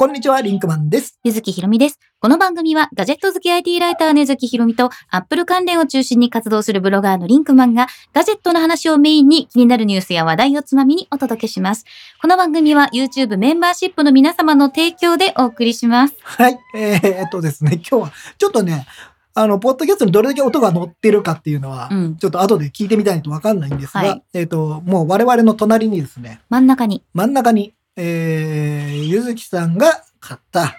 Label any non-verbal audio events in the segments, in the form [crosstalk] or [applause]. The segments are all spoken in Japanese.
こんにちは、リンクマンです。ゆずきひろみです。この番組はガジェット好き IT ライターのゆずきひろみとアップル関連を中心に活動するブロガーのリンクマンがガジェットの話をメインに気になるニュースや話題をつまみにお届けします。この番組は YouTube メンバーシップの皆様の提供でお送りします。はい。えー、っとですね、今日はちょっとね、あの、ポッドキャストにどれだけ音が乗ってるかっていうのは、うん。ちょっと後で聞いてみたいとわかんないんですが、はいえーっと、もう我々の隣にですね、真ん中に。真ん中に、えー、ゆずきさんが買った、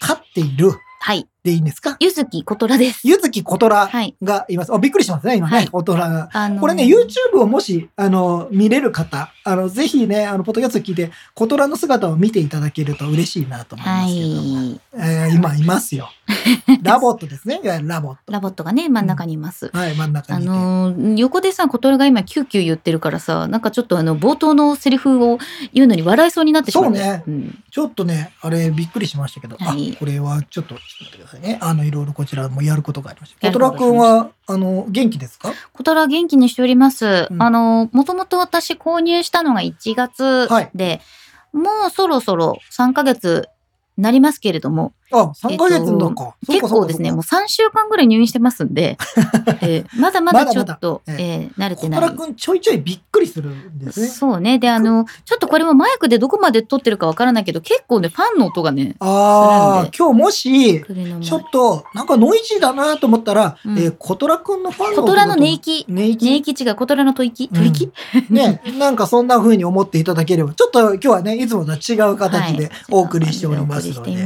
飼っているはい。でいいんですか？ゆずきことらです。ゆずきことらはい。がいます。あ、びっくりしますね、今ね、はいことらが。あのーこれね、YouTube をもし、あの、見れる方、あの、ぜひね、あの、ポッドキャスト聞いて、コトラの姿を見ていただけると嬉しいなと思いまはすけども。い。えー今いますよ。[laughs] ラボットですね。いわゆるラボット。ラボットがね、真ん中にいます。はい、真ん中あ。のー横でさ、コトラが今キューキュー言ってるからさ、なんかちょっとあの、冒頭のセリフを言うのに笑いそうになってしまう。そうねん。ちょっとね、あれ、びっくりしましたけど、はいあ、これはちょっと、ちょっと待ってくださいね。あの、いろいろこちらもやることがありました。やコトラることがありま君は、あの、元気ですか？コトラ元気にしております。うんあの、もともと私購入したのが1月はいで、もうそろそろ3ヶ月なりますけれども、あ、3ヶ月のか。そう結構ですね、もう3週間ぐらい入院してますんで、[laughs] えーまだまだちょっと、まだまだ。えー慣れかてない。コトラ君ちょいちょいびっくりするんですね。そうね。で、あの、ちょっとこれもマイクでどこまで撮ってるかわからないけど、結構ね、ファンの音がね、ああ、今日もし、ちょっと、なんかノイジーだなと思ったら、うん。えーコトラ君のファンのコトラの寝息。寝息？寝息違う、コトラの吐息。うん。吐息、ね、なんかそんな風に思っていただければ、ちょっと今日はね、いつもとは違う形ではい。お送りしておりますので、お送りしてい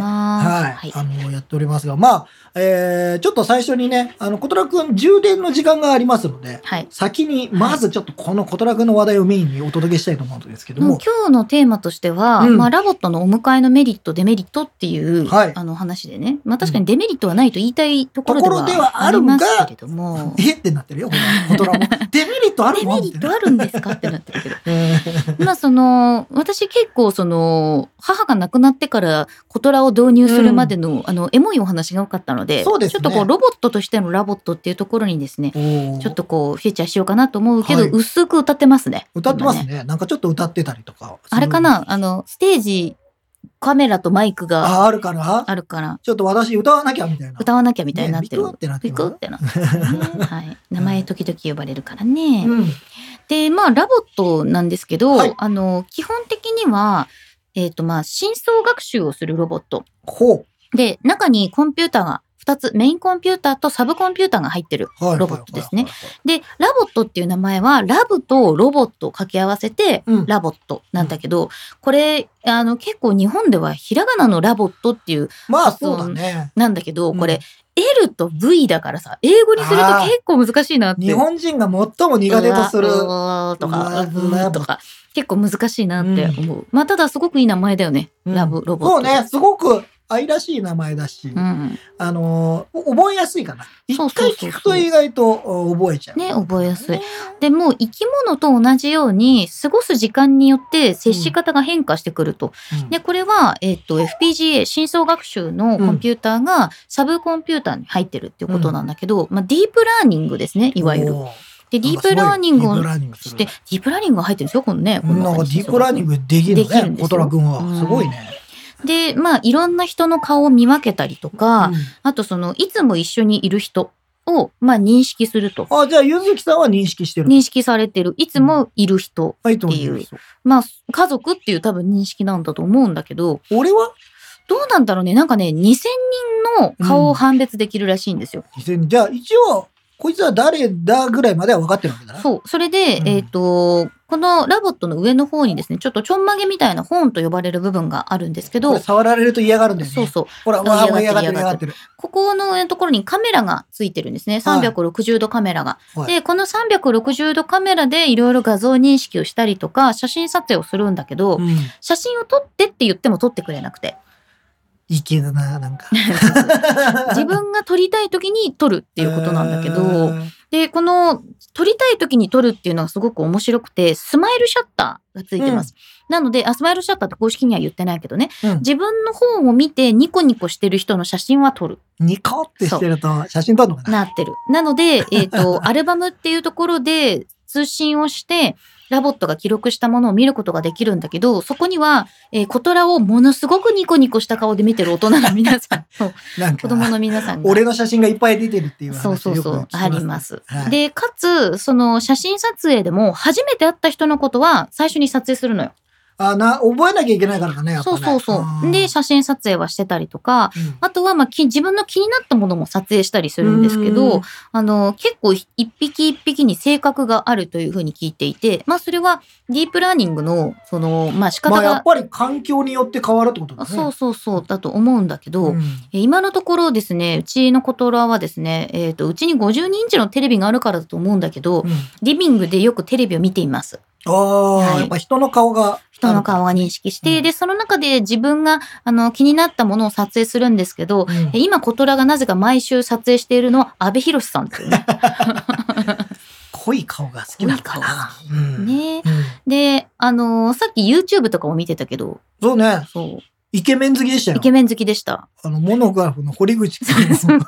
はい、はいあの、やっておりますが、まあ、えー、ちょっと最初にね、あの、小虎くん充電の時間がありますので、はい。先に、まずちょっとこの小虎くんの話題をメインにお届けしたいと思うんですけども、もう今日のテーマとしては、うんまあ、ラボットのお迎えのメリット、デメリットっていう、はいあの話でね。まあ確かにデメリットはないと言いたいところでははありますけれども。[laughs] えってなってるよ、[laughs] 小虎も。デメトあるデのメリットあるんですか？ってなってるけど。えーまあその、私結構その、母が亡くなってからコトラを導入するまでの、あの、エモいお話が多かったので、そうですねちょっとこう、ロボットとしてのラボットっていうところにですね、ちょっとこう、フィーチャーしようかなと思うけど、はい薄く歌ってますね。歌ってます今ね。なんかちょっと歌ってたりとか？あれかな？あの、ステージ、カメラとマイクがあ、あるかな？あるから、ちょっと私歌わなきゃみたいな。歌わなきゃみたいになってる。ねビクってなってビますクってなって。[laughs] はい。名前時々呼ばれるからね。うん。で、まあ、ラボットなんですけど、はいあの、基本的には、えっ、と、まあ、深層学習をするロボット。ほで、中にコンピューターが2つ、メインコンピューターとサブコンピューターが入ってる。ロボットですね。で、ラボットっていう名前は、ラブとロボットを掛け合わせて、うんラボットなんだけど、これ、あの、結構日本ではひらがなのラボットっていう、まあそうだね。なんだけど、これ、うん L と V だからさ、英語にすると結構難しいなって。日本人が最も苦手とする。とか、とか、結構難しいなって思う。まあ、ただすごくいい名前だよね。うんラブ、ロボット。そうね、すごく愛らしい名前だし、うん。あのー、覚えやすいかな。一回聞くと意外とお覚えちゃう。ね、覚えやすい。でも、生き物と同じように、過ごす時間によって接し方が変化してくると。うんで、これは、えっ、と、FPGA、深層学習のコンピューターがサブコンピューターに入ってるっていうことなんだけど、まあ、ディープラーニングですね、いわゆる。で、ディープラーニングをディープラーニングするして、ディープラーニングが入ってるんですよ、このね。このなんかディープラーニングできるのね、小虎くんは。うんすごいね。で、まあ、いろんな人の顔を見分けたりとか、うんあとその、いつも一緒にいる人を、まあ、認識すると。あ、じゃあ、ゆずきさんは認識してる。認識されてる、いつもいる人。はい、と思いまあ、家族っていう多分認識なんだと思うんだけど、俺は？どうなんだろうね。なんかね、2000人の顔を判別できるらしいんですよ。2000じゃあ、一応、こいつは誰だぐらいまでは分かってるわけだな。そう。それで、うんえっ、と、このラボットの上の方にですね、ちょっとちょんまげみたいな本と呼ばれる部分があるんですけど触られると嫌がるんだよね。そうそう。ほら、うんわあ、嫌がってる、嫌がっててる。ここの上のところにカメラがついてるんですね。はい360度カメラが。はいで、この360度カメラでいろいろ画像認識をしたりとか、写真撮影をするんだけど、うん。写真を撮ってって言っても撮ってくれなくて。いけるな、なんか。[laughs] 自分が撮りたい時に撮るっていうことなんだけど、うんで、この撮りたい時に撮るっていうのはすごく面白くて、スマイルシャッターがついてます。なのであ、スマイルシャッターって公式には言ってないけどね、うん自分の方を見てニコニコしてる人の写真は撮る。ニコってしてると写真撮るのかな？なってる。なので、えっ、と、[laughs] アルバムっていうところで通信をして、ラボットが記録したものを見ることができるんだけど、そこには、えーコトラをものすごくニコニコした顔で見てる大人の皆さんと、[laughs] なんか子供の皆さんが。俺の写真がいっぱい出てるっていう話そうそうそうあります。はいで、かつ、その写真撮影でも、初めて会った人のことは最初に撮影するのよ。あな、覚えなきゃいけないからかね、やっぱね。そうそうそう。んで、写真撮影はしてたりとか、うんあとは、まあ、き自分の気になったものも撮影したりするんですけうどん、あの、結構一匹一匹に性格があるというふうに聞いていて、まあ、それはディープラーニングの、その、まあ、仕方が、まあやっぱり環境によって変わるってことだね。そうそうそう、だと思うんだけど、うんえー今のところですね、うちのコトラはですね、えっ、と、うちに52インチのテレビがあるからだと思うんだけど、うんリビングでよくテレビを見ています。ああ、はい。やっぱ人の顔が。人の顔が認識して、うん。で、その中で自分が、あの、気になったものを撮影するんですけど、うん。え今、コトラがなぜか毎週撮影しているのは、安部寛さんっていうね。[laughs] 濃い顔が好きな。のかな。うん。ね。うん。で、あのーさっき YouTube とかも見てたけど、そうね。そう、イケメン好きでしたよ。イケメン好きでした。あの、モノグラフの堀口さんも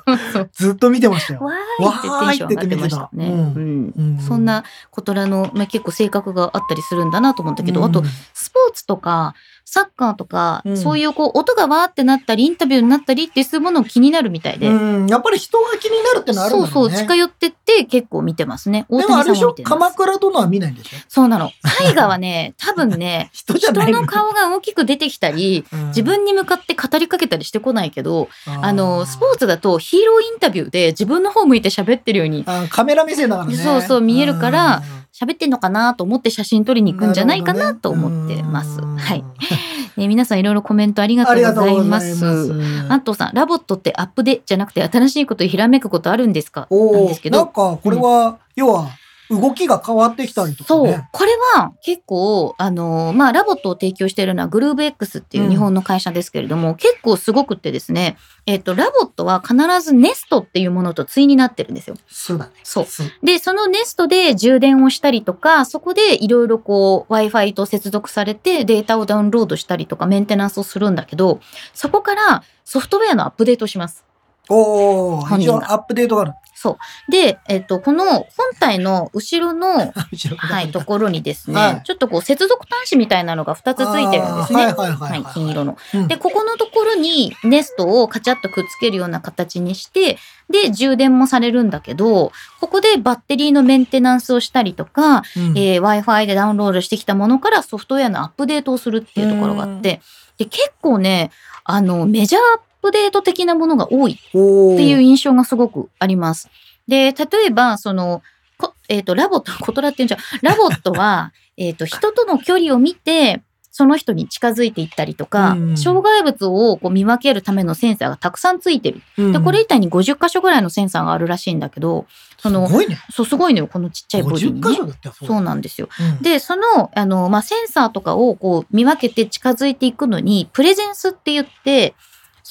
ずっと見てましたよ。わーいってテンション上がってましたね。わーいって言ってうんうんそんなコトラの、まあ、結構性格があったりするんだなと思ったけど、あと、スポーツとか、サッカーとか、うんそういうこう、音がわーってなったり、インタビューになったりっていうそういうもの気になるみたいで。うん、やっぱり人が気になるってのあるんだろね。そうそう、近寄ってって結構見てますね。大でもあれでしも見てます。鎌倉殿は見ないんでしょ？そうなの。絵画はね、多分ね、[laughs] 人じゃ人ないの顔が大きく出てきたり、うん自分に向かって語りかけたりしてこないけど、ああの、スポーツだとヒーローインタビューで自分の方向いて喋ってるように、あカメラ目線だからね。そうそう見えるからうん喋ってんのかなと思って写真撮りに行くんじゃないかなと思ってます。ねはい。[laughs] えー皆さんいろいろコメントありがとあうございま。ますす。安藤さん、ラボットってアップデートじゃなくて新しいことをひらめくことあるんですか？なんですけど。おなんかこれは、要は動きが変わってきたりとかそうね。。これは結構、あの、まあ、ラボットを提供しているのはグルーブ X っていう日本の会社ですけれども、結構すごくってですね、えっ、と、ラボットは必ずネストっていうものと対になってるんですよ。そうだね。そう。すで、そのネストで充電をしたりとか、そこでいろいろこう Wi-Fi と接続されてデータをダウンロードしたりとかメンテナンスをするんだけど、そこからソフトウェアのアップデートをします。おお一応アップデートがある。そう。で、えっ、と、この本体の後ろの、[laughs] はい、ところにですね、はいちょっとこう接続端子みたいなのが2つついてるんですね。はいはいはいはい金色の。うんで、ここのところにネストをカチャッとくっつけるような形にして、で、充電もされるんだけど、ここでバッテリーのメンテナンスをしたりとか、うんえー Wi-Fi でダウンロードしてきたものからソフトウェアのアップデートをするっていうところがあって、で、結構ね、あの、メジャーアップデート的なものが多いっていう印象がすごくあります。で、例えば、その、こえっ、と、ラボット、[laughs] コトラって言うんじゃん。ラボットは、[laughs] えっと、人との距離を見て、その人に近づいていったりとか、うん障害物をこう見分けるためのセンサーがたくさんついてる。うんで、これ以外に50箇所ぐらいのセンサーがあるらしいんだけど、その、すごいね。そう、すごいのよ、このちっちゃいボディに、50箇ね。所だったよ。そうなんですよ。うんで、その、あの、まあ、センサーとかをこう見分けて近づいていくのに、プレゼンスって言って、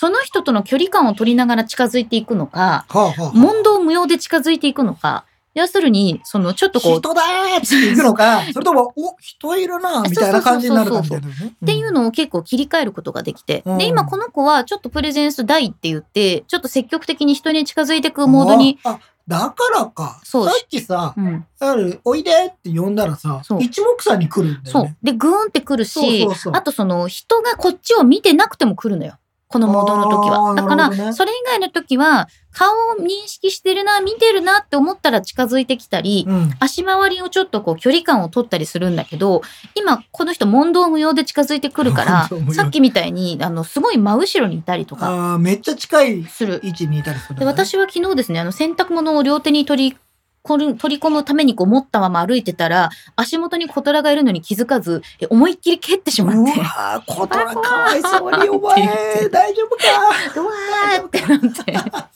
その人との距離感を取りながら近づいていくのか、はあはあはあ問答無用で近づいていくのか、要するに、その、ちょっとこう、人だーって行くのか、[laughs] それとも、お、人いるなーみたいな感じになるかみたいなね。っていうのを結構切り替えることができて、うんで、今この子はちょっとプレゼンス大って言って、ちょっと積極的に人に近づいていくモードに、あ、あだからか。そうさっきさ、うん、ある、おいでって呼んだらさ一目散に来るんだよね。。そうで、グーンってくるし、そうそうそうあとその人がこっちを見てなくても来るのよ。このモードの時あは。ーだから、それ以外の時は、顔を認識してるな、見てるなって思ったら近づいてきたり、うん。足回りをちょっとこう距離感を取ったりするんだけど、今この人問答無用で近づいてくるからさっきみたいに、あの、すごい真後ろにいたりとかめっちゃ近いする。位置にいたりするんだで、ね。私は昨日ですね、あの、洗濯物を両手に取り、取り込むためにこう持ったまま歩いてたら、足元にコトラがいるのに気づかず、え思いっきり蹴ってしまって、うわー、ことらかわいそうに、お前、[laughs] 大丈夫か？うわーってなって。[laughs] か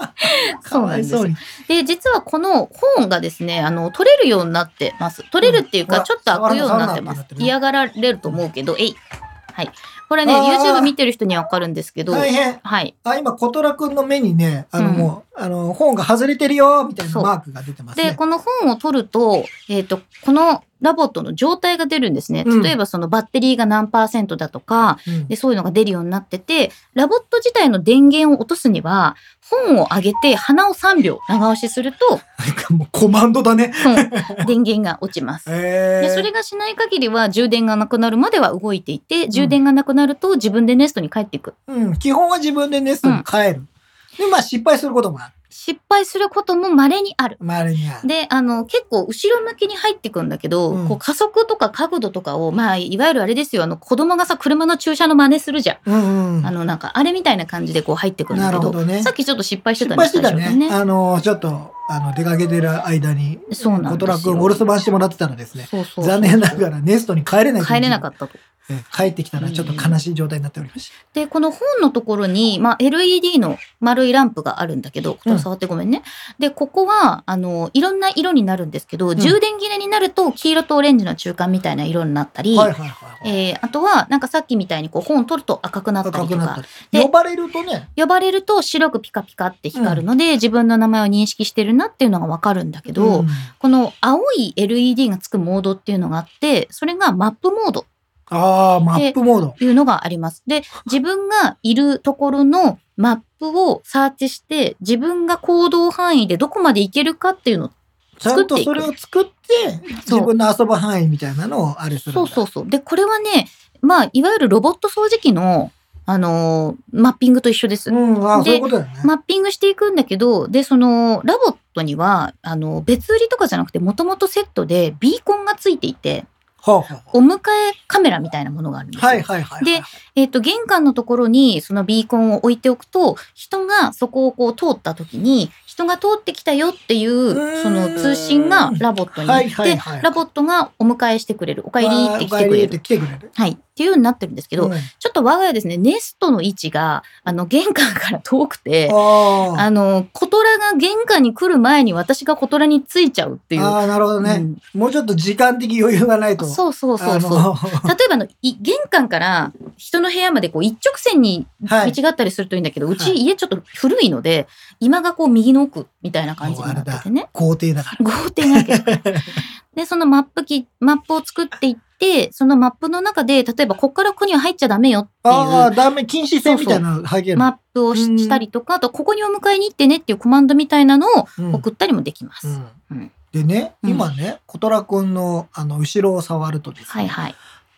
そうなんですよ。で、実はこのホーンがですね、あの、取れるようになってます。取れるっていうか、うんちょっと開くようになってます嫌がられると思うけど、えい。はい。これね、YouTube 見てる人にはわかるんですけど、大変。はい。あ、今、コトラくんの目にね、あの、うんもう、あの、ホーンが外れてるよ、みたいなマークが出てますで、ね。このホーンを取ると、えっ、と、このラボットの状態が出るんですね。うん例えばそのバッテリーが何パーセントだとか、うんで、そういうのが出るようになってて、ラボット自体の電源を落とすには、本を上げて鼻を3秒長押しすると、コマンドだね。うん電源が落ちます。えで、それがしない限りは充電がなくなるまでは動いていて、充電がなくなると自分でネストに帰っていく。うん、基本は自分でネストに帰る。で、まあ失敗することもある。失敗することも稀にある。周りには。で、あの、結構後ろ向きに入っていくんだけど、うんこう加速とか角度とかを、まあ、いわゆるあれですよ、あの、子供がさ、車の駐車の真似するじゃん。うんうん。あの、なんか、あれみたいな感じでこう入ってくるんだけど、なるほどねさっきちょっと失敗して失たんです敗してたね。最初あの、ちょっと、あの、出かけてる間に、そうなんですよコトラ君お留守番してもらってたらですね、そうそうそう残念ながらネストに帰れない。帰れなかったと。え帰ってきたらちょっと悲しい状態になっておりましで、この本のところに、まあ、LED の丸いランプがあるんだけど、触ってごめんね。で、ここは、あの、いろんな色になるんですけど、ん。充電切れになると黄色とオレンジの中間みたいな色になったり、あとは、なんかさっきみたいにこう本取ると赤くなったりとか。呼ばれるとね、呼ばれると白くピカピカって光るので、自分の名前を認識してるなっていうのがわかるんだけど、うん。この青い LED がつくモードっていうのがあって、それがマップモードああ、マップモード。というのがあります。で、自分がいるところのマップをサーチして、自分が行動範囲でどこまで行けるかっていうのをちゃんとそれを作って、そう自分の遊ぶ範囲みたいなのをあれする。そうそうそう。で、これはね、まあ、いわゆるロボット掃除機の、あのーマッピングと一緒です。うん、ああ、でそういうことだよね。マッピングしていくんだけど、で、その、ラボットには、あの、別売りとかじゃなくて、もともとセットでビーコンがついていて、お迎えカメラみたいなものがあるんですよ。はいはいはいはい。でえっ、と、玄関のところにそのビーコンを置いておくと、人がそこをこう通った時に、人が通ってきたよっていうその通信がラボットにはい行ってラボットがお迎えしてくれる。お帰りって来てくれあーお帰りってる。来てくれる。はい。っていうようになってるんですけど、うんちょっと我が家ですね、ネストの位置が、あの、玄関から遠くて、ああの、コトラが玄関に来る前に私がコトラに着いちゃうっていう。あー、なるほどね。うんもうちょっと時間的余裕がないと。そうそうそうそう。あ例えばあの、い玄関から人の部屋までこう一直線に。道があったりするといいんだけど、うちはい家ちょっと古いので、今がこう右の奥みたいな感じになっててね。豪邸だから。豪邸なわけ。[laughs] で、そのマップ機、マップを作っていって、そのマップの中で、例えばこっからここには入っちゃダメよってああ、いうダメ、禁止線みたいなの入る。マップをしたりとか、あとここにお迎えに行ってねっていうコマンドみたいなのをうん送ったりもできます。うんうんでね、うん今ね、小虎くんのあの後ろを触るとですね、はいはい。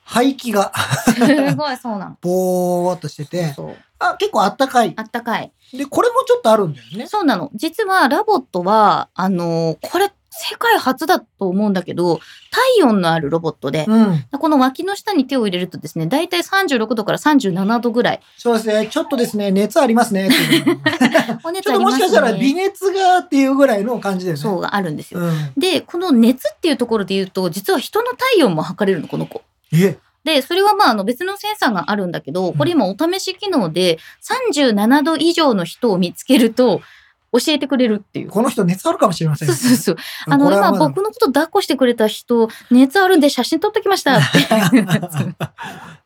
排気がすごいそうなの。[laughs] ぼーっとしてて、そう。あ、結構あったかい。あったかい。で、これもちょっとあるんだよね。そうなの。実はラボットは、あのーこれ世界初だと思うんだけど、体温のあるロボットで、うん。この脇の下に手を入れるとですね、だいたい36度から37度ぐらい。そうですね。ちょっとですね、熱ありますね。[laughs] お熱ちょっともありますね。しかしたら微熱がっていうぐらいの感じだよね。そうがあるんですよ。うん。で、この熱っていうところで言うと、実は人の体温も測れるの、この子。え、で、それはまあ、あの別のセンサーがあるんだけど、これ今お試し機能で37度以上の人を見つけると教えてくれるっていう。この人熱あるかもしれませんね。そうそうそう。あの、今僕のこと抱っこしてくれた人、熱あるんで写真撮っときましたって。[laughs]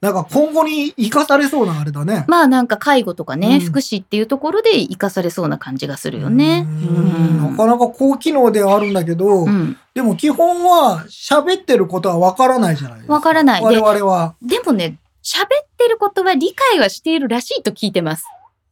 なんか今後に生かされそうなあれだね。[laughs] まあなんか介護とかね、うん福祉っていうところで生かされそうな感じがするよね。うんなかなか高機能ではあるんだけど、うん。でも基本は喋ってることはわからないじゃないですか。わからないで我々は。でもね、喋ってることは理解はしているらしいと聞いてます。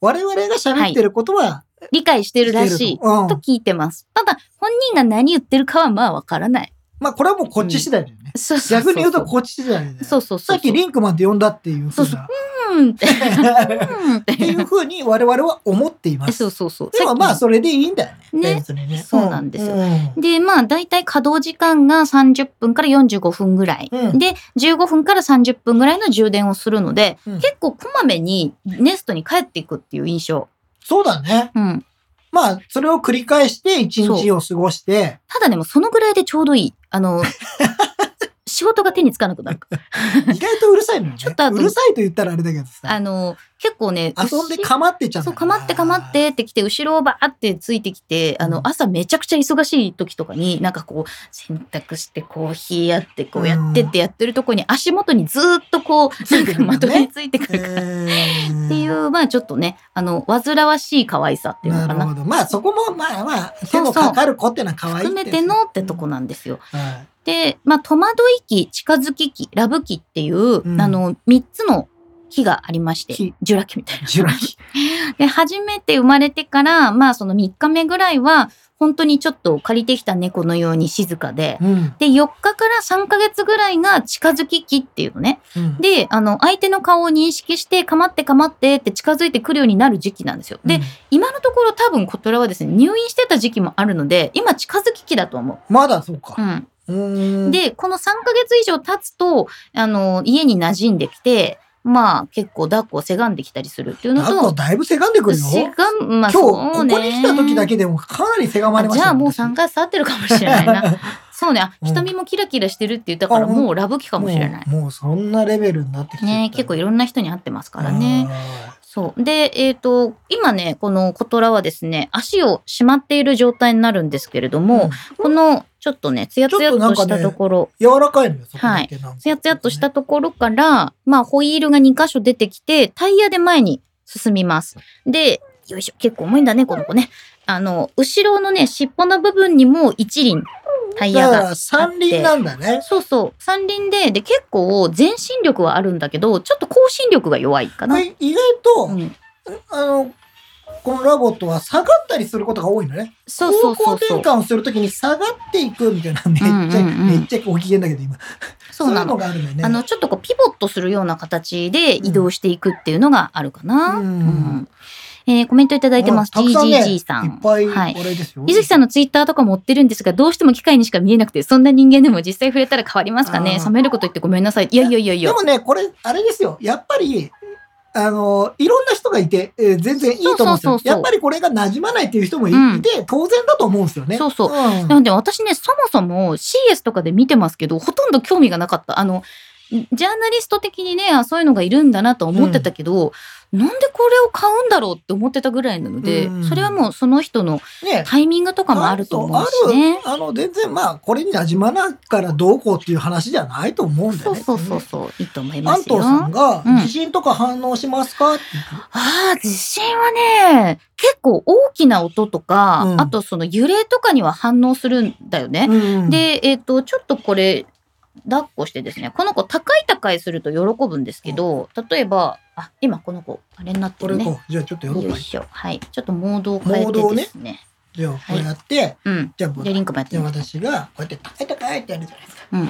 我々が喋ってることは理解してるらしいうんと聞いてます。ただ、本人が何言ってるかはまあわからない。まあこれはもうこっち次第だよね。そうそうそう逆に言うとこっち次第だよね。そうそうそう。さっきリンクマンって呼んだっていうふそうそううんって。[laughs] いうふうに我々は思っています。そうそうそう。でもまあそれでいいんだよね。ね。そうなんですよで、まあ、だいたい稼働時間が30分から45分ぐらい。うんで、15分から30分ぐらいの充電をするので、うん結構こまめにネストに帰っていくっていう印象。そうだね。うん。まあそれを繰り返して一日を過ごして、ただでもそのぐらいでちょうどいい。あの、[laughs] 仕事が手につかなくなる。[laughs] 意外とうるさいのよね。ちょっとうるさいと言ったらあれだけどさ。あの、結構ね、遊んでかまってちゃうんそう、だかまってかまってってきて、後ろをバーってついてきて、あうんの、朝めちゃくちゃ忙しい時とかに、なんかこう、洗濯してコーヒーやって、こうやってってやってるとこに足元にずーっとこう、なんかまとめついてくるから。っていう、まあちょっとね、あの、煩わしい可愛さっていうのかな。な。まあそこもまあまあ、手のかかる子ってのは可愛い含めてのってとこなんですよ。はで、まあ、戸惑い期、近づき期、ラブ期っていう、うんあの、三つの期がありまして期、ジュラ紀みたいい。な。ジュラ紀。[laughs] で、初めて生まれてから、まあ、その3日目ぐらいは、本当にちょっと借りてきた猫のように静かで、うん。で、4日から3ヶ月ぐらいが近づき期っていうのね。うんで、あの、相手の顔を認識して、かまってかまってって近づいてくるようになる時期なんですよ。で、、今のところ多分コトラはですね、入院してた時期もあるので、今近づき期だと思う。まだそうか。うん。で、この3ヶ月以上経つと、あの、家に馴染んできて、まあ結構抱っこをせがんできたりするっていうのなんかと、だいぶせがんでくるよ。せがん、まあ今日、ね。ここに来た時だけでもかなりせがまれましたよあじゃあもう3回触ってるかもしれないな。[laughs] そうね、瞳もキラキラしてるって言ったから、もうラブ期かもしれない。もうもうそんなレベルになってきてね結構いろんな人に会ってますからね。あそう。で、えっ、と、今ね、このコトラはですね、足をしまっている状態になるんですけれどーも、この、ちょっとね、ツヤツヤっとしたところ、うん柔らかいのよ、そこだけなんかツヤツヤっとしたところから、まあ、ホイールが2箇所出てきて、タイヤで前に進みます。で、よいしょ、結構重いんだね、この子ね。あの、後ろのね、尻尾の部分にも一輪タイヤが三輪なんだね。そうそう。三輪で、で、結構前進力はあるんだけど、ちょっと後進力が弱いかな。意外と、うん、あの、このラボットは下がったりすることが多いのね。そうそう方向そうそう。転換をするときに下がっていくみたいな、めっちゃ、うんうんうんめっちゃご機嫌だけど今。[laughs] そうなの。があるよね。あの、ちょっとこう、ピボットするような形で移動していくっていうのがあるかな。うんうんえーコメントいただいてます。GGG さん。いっぱい、はい。伊月さんのツイッターとか持ってるんですが、どうしても機械にしか見えなくて、そんな人間でも実際触れたら変わりますかね冷めること言ってごめんなさい。いやいやいやいや。でもね、これ、あれですよ。やっぱり、あの、いろんな人がいて、えー全然いいと思うんですよやっぱりこれが馴染まないっていう人もい,、うんて、当然だと思うんですよね。そうそううんなんで私ね、そもそも CS とかで見てますけど、ほとんど興味がなかった。あの、ジャーナリスト的にね、あそういうのがいるんだなと思ってたけど、なんでこれを買うんだろうって思ってたぐらいなので、うんそれはもうその人のねタイミングとかもあると思うしそうね。あるあの、全然まあ、これに馴染まないからどうこうっていう話じゃないと思うんだよね。そうそうそうそう、いいと思いますよ。安藤さんが、うん地震とか反応しますか？って言ってああ、地震はね、結構大きな音とか、うんあとその揺れとかには反応するんだよね。うん、で、えっ、と、ちょっとこれ、抱っこしてですね、この子高い高いすると喜ぶんですけど、例えば、あ、今この子、あれになってるね。これじゃあちょっとやろうかよい。しょ。はい。ちょっとモードを変えモードをねてですね。じゃあ、こうやって、うん。じゃあ、で、リンクもやってじゃあ。私が、こうやって高い高いってやるじゃないですか。うん。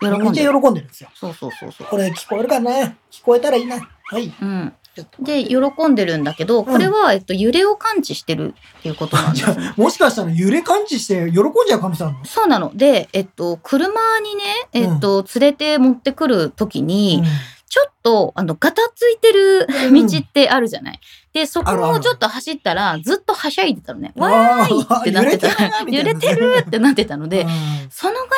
喜めっちゃんでる。喜んでるんですよ。そうそうそうそう。これ聞こえるかな？聞こえたらいいな。はい。うん。で、喜んでるんだけど、これは、えっと、揺れを感知してるっていうことなんですね。もしかしたら揺れ感知して喜んじゃう可能性あるの？そうなの。で、えっと、車にね、えっと、連れて持ってくるときに、ちょっと、あの、ガタついてるうん道ってあるじゃない？で、そこをちょっと走ったら、ずっとはしゃいでたのね。うんわーいってなってた。揺れてるってなってたので、そのぐら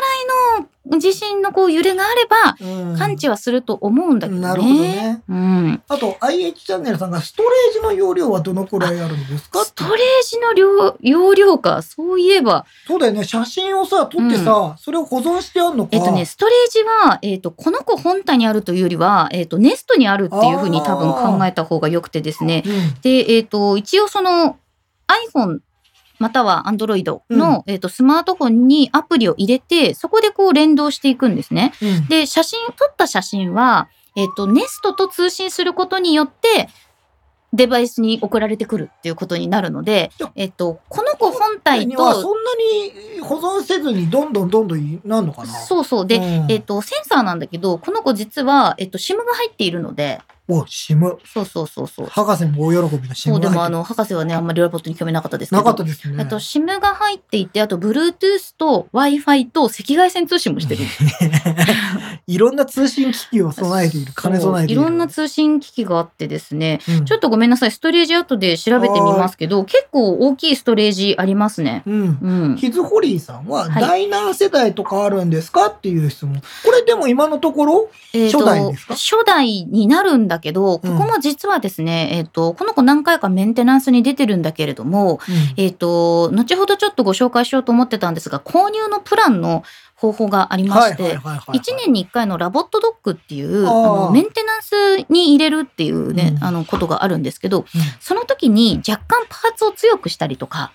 いの地震のこう揺れがあれば、うん感知はすると思うんだけどね。なるほどね。うん。あと、IH チャンネルさんがストレージの容量はどのくらいあるんですかストレージの量、容量か。そういえば、そうだよね。写真をさ、撮ってさ、それを保存してあんのか。えっとね、ストレージは、えっと、この子本体にあるというよりは、えっと、ネストにあるっていうふうに多分考えた方が良くてですね。うんで、えっ、と、一応その iPhone または Android の、えっとスマートフォンにアプリを入れて、そこでこう連動していくんですね。うん。で、写真、撮った写真は、えっ、と、ネストと通信することによって、デバイスに送られてくるっていうことになるのでえっ、と、この子本体と、そんなに保存せずにどんどんどんどんなんのかな？そうそう。で、うん。えっ、と、センサーなんだけど、この子実は、えっ、と、SIM が入っているので、お、シム。そうそうそうそう。博士も大喜びのシムそう、で。もあの、博士はね、あんまりロボットに興味なかったですけど。なかったですね。えっと、SIM が入っていて、あと、Bluetooth と Wi-Fi と赤外線通信もしてる。[laughs] いろんな通信機器を備えている、兼ね備えている。いろんな通信機器があってですね、うんちょっとごめんなさい、ストレージ後で調べてみますけど、結構大きいストレージありますね。うん。うん。ヒズホリーさんは、はい第何世代とかあるんですかっていう質問。これでも今のところ、初代ですか？初代になるんだけど、ここも実はですね、えっ、と、この子何回かメンテナンスに出てるんだけれども、えっ、と、後ほどちょっとご紹介しようと思ってたんですが、購入のプランの方法がありまして、はいはいはいはい1年に1回のラボットドッグっていうあのメンテナンスに入れるっていうね、うん。あのことがあるんですけどうん。その時に若干パーツを強くしたりとか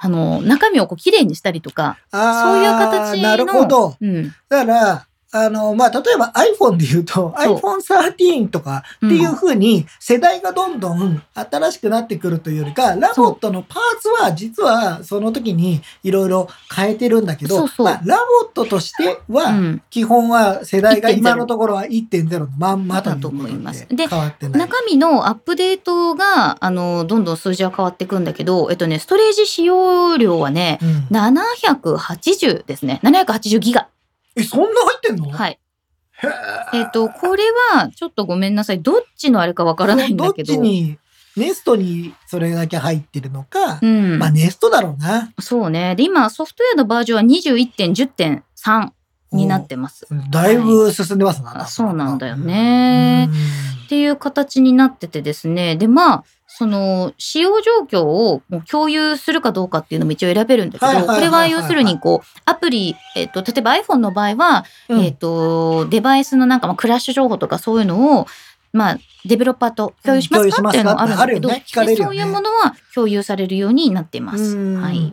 あの中身をこう綺麗にしたりとかそういう形のなるほど。うん、だから、あの、まあ、例えば iPhone で言うと、そう。iPhone13 とかっていう風に世代がどんどん新しくなってくるというよりか、ラボットのパーツは実はその時にいろいろ変えてるんだけど、そうそう。まあ、ラボットとしてうは、ん、基本は世代が1.0今のところは1.0のまんまだと思います。で。中身のアップデートがあのどんどん数字は変わっていくんだけど、えっとね、ストレージ使用量はねうん。780ですね。780ギガえ、そんな入ってんの？はいへえっ、と、これは、ちょっとごめんなさい。どっちのあれかわからないんだけど。どっちに、ネストにそれだけ入ってるのか、うん。まあネストだろうな。そうね。で、今、ソフトウェアのバージョンは21.10.3になってます。だいぶ進んでますな。あそうなんだよねうんっていう形になっててですね。で、まあ、その、使用状況をもう共有するかどうかっていうのも一応選べるんだけど、これは要するに、こう、アプリ、えっ、と、例えば iPhone の場合は、うんえっ、と、デバイスのなんか、まあ、クラッシュ情報とかそういうのを、まあ、デベロッパーと共有しますかっていうのはあるんだけど、ねねでそういうものは共有されるようになっています。うんはい。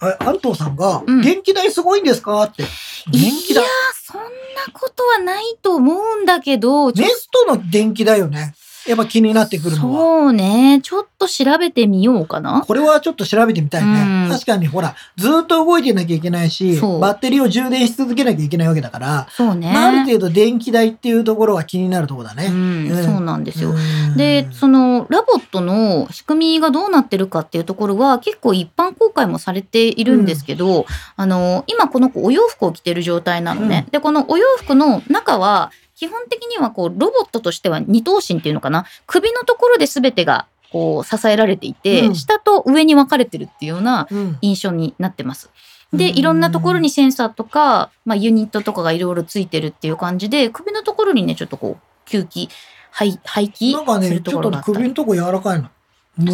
あ安藤さんが、うん電気代すごいんですか？って。電気代いやー、。そんなことはないと思うんだけど、ちょネストの電気代よね。やっぱ気になってくるのは。そうね。ちょっと調べてみようかな。これはちょっと調べてみたいね。うん確かにほら、ずっと動いてなきゃいけないし、バッテリーを充電し続けなきゃいけないわけだから、そうね。まあ、ある程度電気代っていうところは気になるところだね。うん、うんそうなんですよ。うんで、そのラボットの仕組みがどうなってるかっていうところは結構一般公開もされているんですけど、あの、今この子お洋服を着てる状態なのね。で、このお洋服の中は基本的にはこうロボットとしては二頭身っていうのかな？首のところで全てがこう支えられていて、うん下と上に分かれてるっていうようなうん印象になってます。で、うんいろんなところにセンサーとか、まあ、ユニットとかがいろいろついてるっていう感じで、首のところにね、ちょっとこう、吸気、排排気なんかね、するとちょっところがあったり。首のとこ柔らかいの。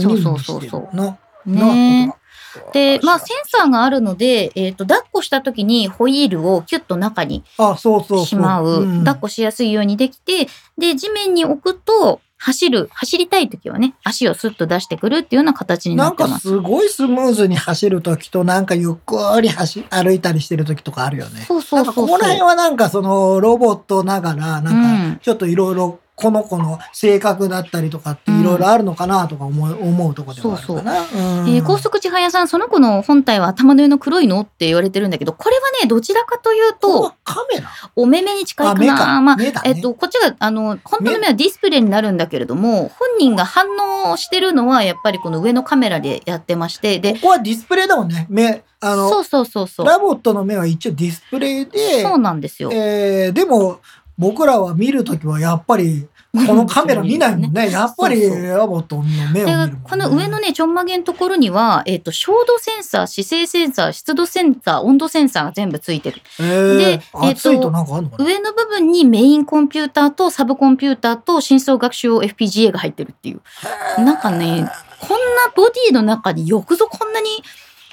そうそうそうそうな。ねなで、まあ、センサーがあるので、えっ、と、抱っこした時にホイールをキュッと中にあ、そうそうそう。しまう。ん抱っこしやすいようにできて、で、地面に置くと、走る、走りたい時はね、足をスッと出してくるっていうような形にななんかってます。すごいスムーズに走るときと、なんかゆっくり走歩いたりしてるときとかあるよね。そうそうそうそう。なんかここら辺はなんかそのロボットながら、うなんんかちょっといろいろこの子の性格だったりとかっていろいろあるのかなとか思う,、思うとこでもあるかな。うんえー高速千早さん、その子の本体は頭の上の黒いのって言われてるんだけど、これはね、どちらかというとカメラ？お目目に近いあ、か。な。まあ、目だね。えっと、こっちが、あの、本当の目はディスプレイになるんだけれども、本人が反応してるのは、やっぱりこの上のカメラでやってまして、でこ、こはディスプレイだもんね。目、あの、そうそうそうそう。ラボットの目は一応ディスプレイで、そうなんですよ。えーでも、僕らは見るときはやっぱり、このカメラ見ないもんね。[laughs] やっぱりそうそうラボットの目を見るね。この上のね、ちょんまげのところには、えっ、と、照度センサー、姿勢センサー、湿度センサー、温度センサーが全部ついてる。えー、でえーと上の部分にメインコンピューターとサブコンピューターと深層学習用 FPGA が入ってるっていう。なんかね、こんなボディの中によくぞこんなに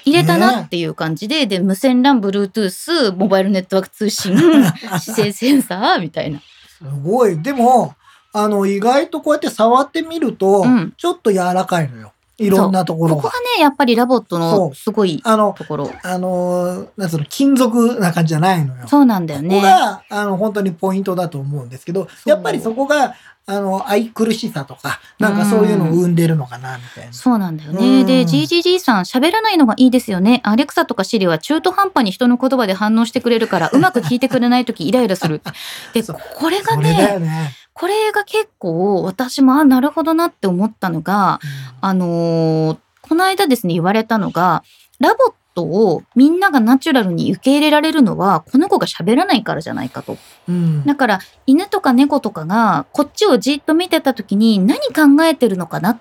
入れたなっていう感じで、で、無線 LAN、Bluetooth、モバイルネットワーク通信、[laughs] 姿勢センサーみたいな。すごい。でも、あの、意外とこうやって触ってみると、うんちょっと柔らかいのよ。いろんなところがここが。ね、やっぱりラボットのすごいあの、ところ。あの、なんつうの、金属な感じじゃないのよ。そうなんだよこね。こが、あの、本当にポイントだと思うんですけど、やっぱりそこが、あの、愛くるしさとか、なんかそういうのを生んでるのかな、みたいな。そうなんだようね。んで、GGG さん、喋らないのがいいですよね。アレクサとかシリは中途半端に人の言葉で反応してくれるから、うまく聞いてくれないときイライラする。[laughs] で、これがね、よね。これが結構私もあなるほどなって思ったのがあのーこの間ですね言われたのがラボットをみんながナチュラルに受け入れられるのはこの子が喋らないからじゃないかと。うんだから犬とか猫とかがこっちをじっと見てた時に何考えてるのかなって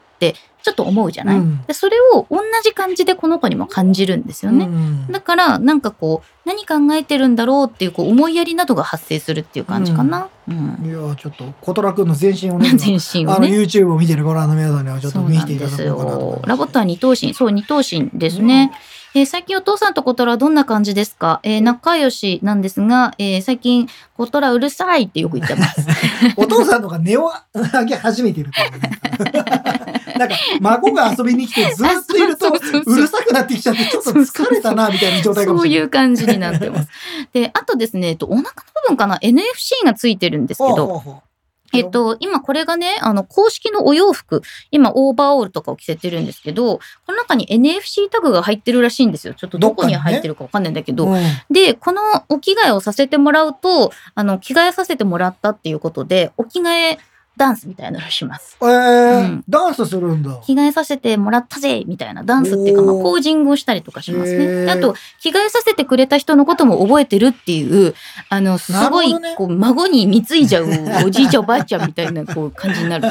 ちょっと思うじゃない、うんでそれを同じ感じでこの子にも感じるんですよね。うんだからなんかこう何考えてるんだろうっていうこう思いやりなどが発生するっていう感じかな。うんいやちょっと小虎くんの全身をね [laughs] 全身あのをね。YouTube を見てるご覧の皆さんにはちょっと見ていただこうかなと思います。。よラボットは二頭身。そう、二頭身ですね。えー最近お父さんとコトラはどんな感じですか、えー仲良しなんですが、えー最近コトラうるさいってよく言ってます。[laughs] お父さんとか音を上げ始めてるねなんか孫が遊びに来てずっといると [laughs] うるさくなってきちゃってちょっと疲れたなみたいな状態かもそういしれないう感じになってます。で、あとですね、えっとお腹の部分かな ?NFC がついてるんですけど、えっと、今これがね、あの、公式のお洋服、今オーバーオールとかを着せてるんですけど、この中に NFC タグが入ってるらしいんですよ。ちょっとどこに入ってるかわかんないんだけど。うんで、このお着替えをさせてもらうと、あの、着替えさせてもらったっていうことで、お着替えダンスみたいなのをします。えーうんダンスするんだ。着替えさせてもらったぜみたいなダンスっていうか、まあ、ポージングをしたりとかしますへね。ーであと、着替えさせてくれた人のことも覚えてるっていう、あの、すごい、こう、孫に貢いじゃうおじいちゃんおばあちゃんみたいな、こう、感じになる。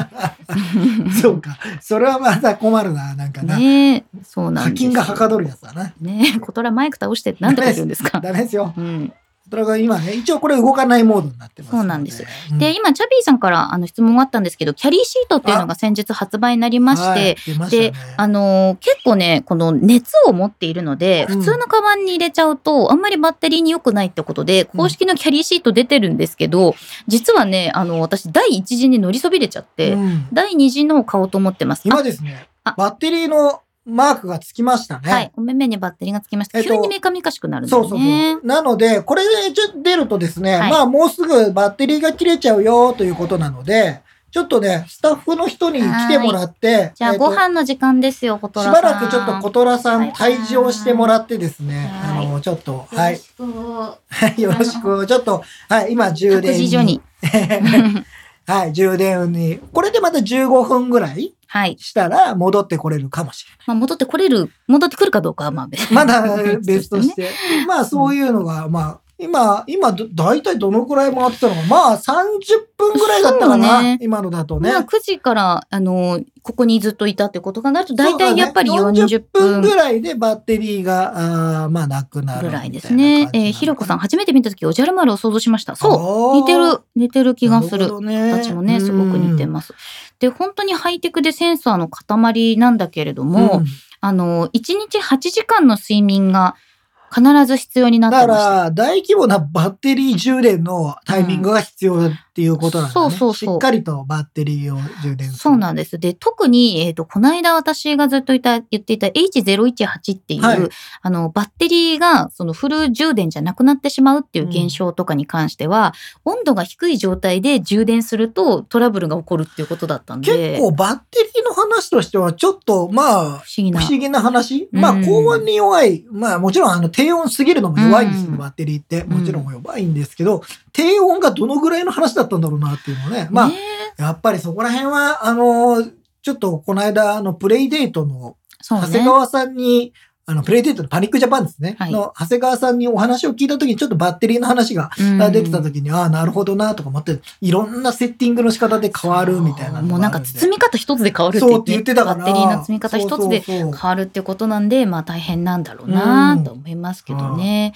そうか。それはまた困るな、なんかな。ねえ、そうなん課ですよ。金がはかどるやつだな。ねえ、コトラマイク倒してなんてこと言うんですか？[laughs] ダメですよ。うん。それが今ね、一応これ動かないモードになってますの。そうなんです。うん。で、今、チャビーさんからあの質問があったんですけど、キャリーシートっていうのが先日発売になりまして、はいね。で、あのー結構ね、この熱を持っているので、うん。普通のカバンに入れちゃうと、あんまりバッテリーに良くないってことで、公式のキャリーシート出てるんですけど、実はね、あの、私、第一次に乗りそびれちゃって、うん。第二次のを買おうと思ってます。今ですねあ、バッテリーのマークがつきましたね。はい。お目目にバッテリーがつきました。えっと急にメカメカしくなるんだよそうそうそね。う。なので、これでちょ出るとですね、はいまあもうすぐバッテリーが切れちゃうよということなので、ちょっとね、スタッフの人に来てもらって、じゃあ、えっとご飯の時間ですよ、コトしラさん。ばらくちょっと小虎さんはい退場してもらってですね、はいあの、ちょっと、はい。よろはいよろしく、ちょっと、はい、今充託電に。[laughs] はい、充電に。これでまた15分ぐらい。したら戻ってこれるかもしまあ、戻ってこれる、戻ってくるかどうかは、まあ、別れない。まだ別として。まあそういうのが、まあ、今、今ど、だいたいどのくらい回ってたのか。まあ30分ぐらいだったかな。ね今のだとね。まあ、9時から、あの、ここにずっといたってこと考えると、大体やっぱり40 40分分ぐらいでバッテリーが、あーまあなくなるぐらいですね。えーひろこさん、初めて見たとき、おじゃる丸を想像しました。そう。似てる、似てる気がする。ね形もね、すごく似てます。で、本当にハイテクでセンサーの塊なんだけれどすも、あの、1日8時間の睡眠が必ず必要になってました。ら、大規模なバッテリー充電のタイミングが必要だっていうことなんだね。そうそうそうしっかりとバッテリーを充電する。そうなんです。で、特に、えっ、と、この間私がずっと言った言っていた H018 っていう、はいあの、バッテリーが、そのフル充電じゃなくなってしまうっていう現象とかに関しては、温度が低い状態で充電するとトラブルが起こるっていうことだったんで、結構バッテリーの話としてはちょっとまあ、不思議な。不思議な話？まあうん高温に弱い。まあもちろんあの低温すぎるのも弱いんですよ、うんバッテリーって。もちろん弱いんですけど、低温がどのぐらいの話だったんだろうなっていうのね。まあねやっぱりそこら辺はあの、ちょっとこの間あのプレイデートの。長谷川さんに、あの、プレイデートのパニックジャパンですね。はいの、長谷川さんにお話を聞いたときに、ちょっとバッテリーの話がうん出てたときに、ああ、なるほどな、とか思って、いろんなセッティングの仕方で変わるみたいな。もうなんか包み方一つで変わるって言ってたから。バッテリーの積み方一つで変わるってことなんで、まあ大変なんだろうなうんと思いますけどね。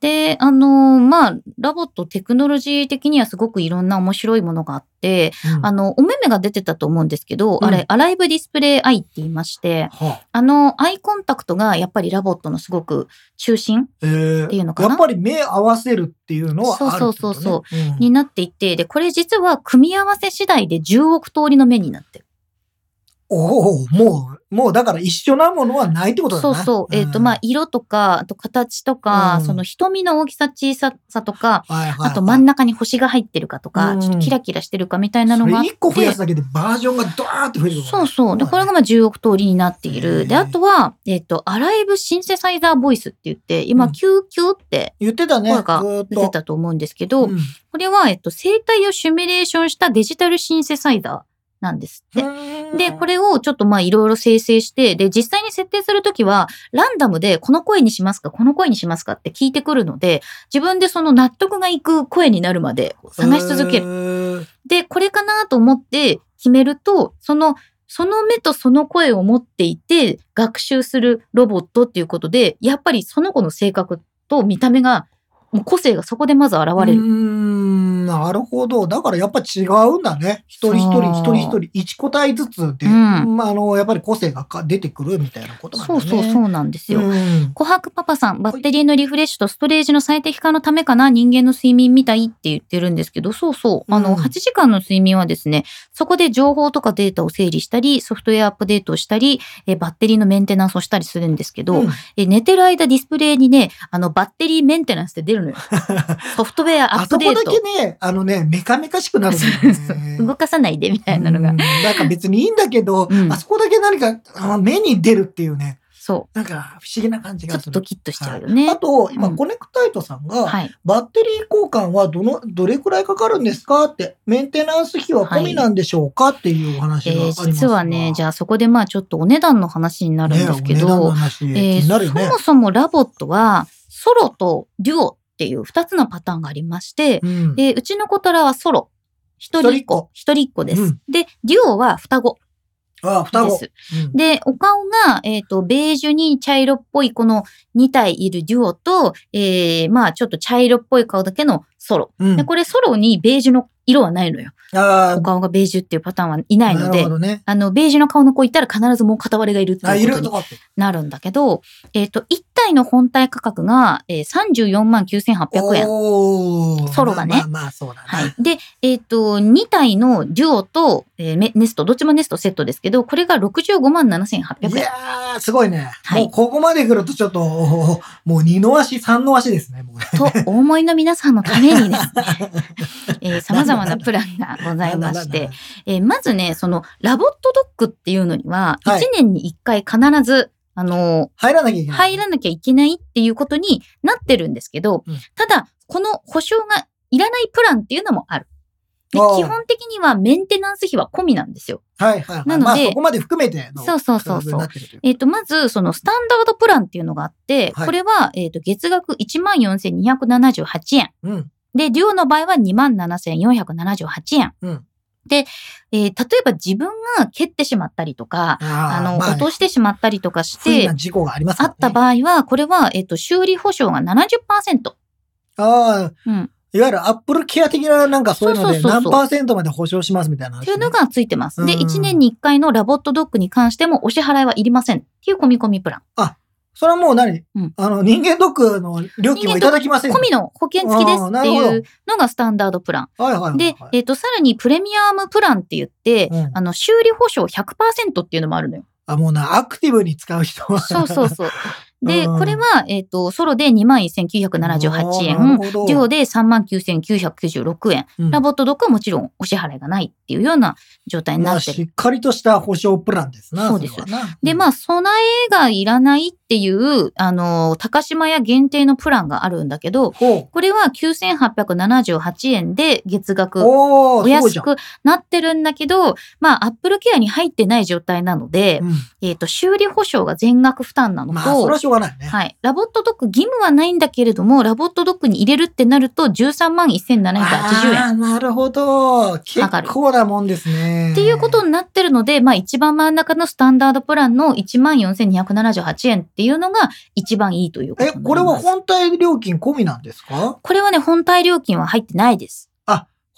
で、あの、まあ、ラボットテクノロジー的にはすごくいろんな面白いものがあって、うんあの、お目目が出てたと思うんですけど、うんあれ、アライブディスプレイアイって言いまして、はああの、アイコンタクトがやっぱりラボットのすごく中心えーっていうのかな？やっぱり目合わせるっていうのはあるってこと、ね。そうそうそううんになっていて、で、これ実は組み合わせ次第で10億通りの目になってる。おお、もう、もうだから一緒なものはないってことだな。そうそう。えっ、と、まあ、色とか、あと形とか、うんその瞳の大きさ、小ささとか、あ、はいはいはいあと真ん中に星が入ってるかとか、うんちょっとキラキラしてるかみたいなのがあって。それ一個増やすだけでバージョンがドーンって増えるそうそう。で、これがまあ10億通りになっていへる。ーで、あとは、えっ、と、アライブシンセサイザーボイスって言って、今、うんキューキューって言ってたね。声が出てたと思うんですけど、うんこれは、えっと、生体をシミュレーションしたデジタルシンセサイザーなんですって。で、これをちょっとまあいろいろ生成して、で、実際に設定するときは、ランダムでこの声にしますか、この声にしますかって聞いてくるので、自分でその納得がいく声になるまで探し続ける。る。で、これかなと思って決めると、その、その目とその声を持っていて学習するロボットっていうことで、やっぱりその子の性格と見た目が、もう個性がそこでまず現れる。うーん、なるほど。だからやっぱ違うんだね。一人一人、一人一人、一個体ずつで、うんまあ、あの、やっぱり個性がか出てくるみたいなことなんだね。そうそうそうなんですよ。うん琥珀パパさん、バッテリーのリフレッシュとストレージの最適化のためかな、人間の睡眠みたいって言ってるんですけど、そうそう。あの、うん8時間の睡眠はですね、そこで情報とかデータを整理したり、ソフトウェアアップデートをしたり、えバッテリーのメンテナンスをしたりするんですけど、うんえ寝てる間ディスプレイにね、あの、バッテリーメンテナンスって出るのよ。ソフトウェアア [laughs] あそこだップデート。けね、あのね、メカメカしくなるね。[laughs] 動かさないでみたいなのがうん。なんか別にいいんだけど、うんあそこだけ何かあ目に出るっていうね、そなんか不思議な感じう。ちょがする。っとドキッとしちゃうよね。あと、今、うんコネクタイトさんが、はい。バッテリー交換はどの、どれくらいかかるんですかって、メンテナンス費は込みなんでしょうか、っていうお話えがありますー実はね、じゃゃあそこでまあちょっとお値段の話になるんですけど、ね、ねそ。もそもラボットは、ソロとデュオっていう二つのパターンがありまして、うんでうちのコトラはソロ。一人っ子。一人っ子です。うんで、デュオは双子あ、双子。でお顔が、えっ、と、ベージュに茶色っぽいこの2体いるデュオと、えー、まあちょっと茶色っぽい顔だけのソロ。うんで、これソロにベージュの色はないのよ。あお顔がベージュっていうパターンはいないのでね。あの、ベージュの顔の子いたら必ずもう片割れがいるってあ、いいうことに。なるんだけど、えっ、と、1体の本体価格が、えー、34万9800円。ソロがねまあまあまあ、そうだね。はい。で、えっ、と、2体のデュオと、えーメネスト、どっちもネストセットですけど、これが65万7800い円。やー、すごいね。はいもうここまで来るとちょっと、[laughs] もう二の足、三の足ですね、ね。と、お思いの皆さんのためにですね、[laughs] えー様々なプランがございまして、えーまずね、その、ラボットドッグっていうのには、1はい年に1回必ず、あの入らなきゃいけない。入らなきゃいけないっていうことになってるんですけど、うんただ、この保証がいらないプランっていうのもある。で基本的にはメンテナンス費は込みなんですよ。はいはいはい。なのでまあそこまで含めてのそうそうそうそう価格になってるというえっ、と、まず、そのスタンダードプランっていうのがあって、はいこれは、えっ、と、月額14,278円。うん。で、デュオの場合は27,478円。うん。えー例えば自分が蹴ってしまったりとか、あの、あーまあね落としてしまったりとかして事故がありますねあった場合は、これは、えっ、と、修理保証が70%。ああ、うん。いわゆるアップルケア的ななんかそういうので何パーセントまで保証しますみたいな話ね、っていうのがついてます。で、うん1年に1回のラボットドッグに関してもお支払いはいりません。っていう込み込みプラン。それはもう何、うんあの、人間ドックの料金をいただきません込みの保険付きですっていうのがスタンダードプラン。はいはいはいはい。で、えっ、と、さらにプレミアムプランって言って、うんあの、修理保証100%っていうのもあるのよ。あ、もうな、アクティブに使う人は。そうそうそう。で、うんこれは、えっ、と、ソロで21,978あーな円デュオで39,996円、うんラボットドッグはもちろんお支払いがないっていうような状態にまあ、なってる。しっかりとした保証プランですな。そうですれはなで、まあ、備えがいらないっていう、あの、高島屋限定のプランがあるんだけど、ほこれは9878円で月う。額お。安くなってるんだけど、まあ、アップルケアに入ってない状態なので、うんえっ、と、修理保証が全額負担なのと、まあ、しょうがないね。はい。ラボットドッグ義務はないんだけれども、ラボットドッグに入れるってなると13万1780円。あーなるほど。結構なもんですね。っていうことになってるので、まあ一番真ん中のスタンダードプランの14,278円っていうのが一番いいということえ。これは本体料金込みなんですか？これはね、本体料金は入ってないです。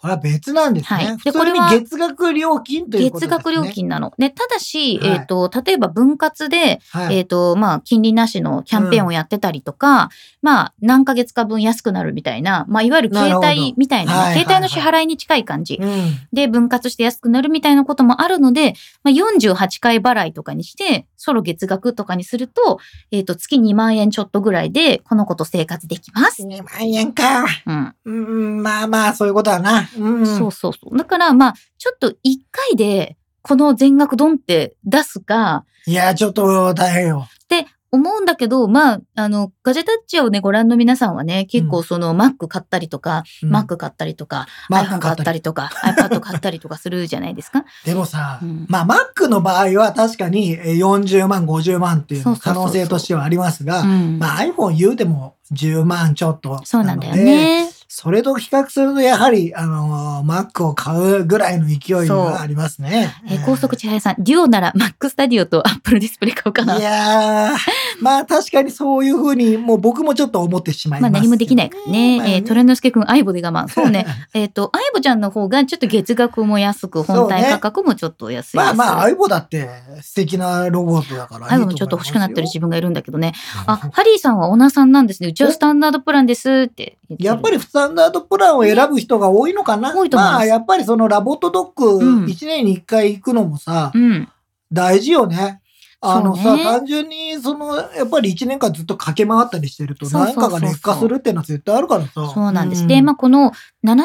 これは別なんですね。はいでこれは月額料金ということ月ですね。額料。金なの。で、ただし、はいえっ、と、例えば分割で、はい。えっ、と、まあ、金利なしのキャンペーンをやってたりとか、まあ、何ヶ月か分安くなるみたいな、まあ、いわゆる携帯みたいなね、はいはいはい携帯の支払いに近い感じ。うん。で、分割して安くなるみたいなこともあるので、まあ、48回払いとかにして、ソロ月額とかにすると、えっ、と、月2万円ちょっとぐらいで、この子と生活できます。2万円か。うん。うん、まあまあ、そういうことだな。うん。そうそうそう。だから、まあ、ちょっと1回で、この全額ドンって出すか、いや、ちょっと大変よ。思うんだけど、まあ、あの、ガジェタッチをね、ご覧の皆さんはね、結構その、Mac 買ったりとか、うん Mac 買ったりとか、iPhone 買ったりとか、iPad 買ったりとかするじゃないですか。[laughs] でもさ、うんまあ、Mac の場合は確かにえー40万、50万っていう可能性としてはありますが、うん。まあ、iPhone 言うても10万ちょっと。そうなんだよ。ね。それと比較すると、やはり、あのー、Mac を買うぐらいの勢いがありますね。えー高速千早さん、デュオなら Mac スタディオと Apple ディスプレイ買おうかな。いやー、[laughs] まあ確かにそういうふうに、もう僕もちょっと思ってしまいます、まあ何もできないからね。まあえー、トレノスケくん、アイボで我慢。そうね。[laughs] えっ、と、アイボちゃんの方がちょっと月額も安く、本体価格もちょっと安いです。まあまあ、相棒だって素敵なロボットだからいいと思いますよ。アイボもちょっと欲しくなってる自分がいるんだけどね。あ、ハリーさんはオナさんなんですね。うちはスタンダードプランですってやっぱりスタンダードプランを選ぶ人が多いのかな。多いと思いますまあ、やっぱりそのラボットドッグうん1年に1回行くのもさ、うん。大事よね。あのさ、ね単純に、その、やっぱり1年間ずっと駆け回ったりしてると、何かが劣化するっていうのは絶対あるからさ。そうなんです。で、まあ、この70%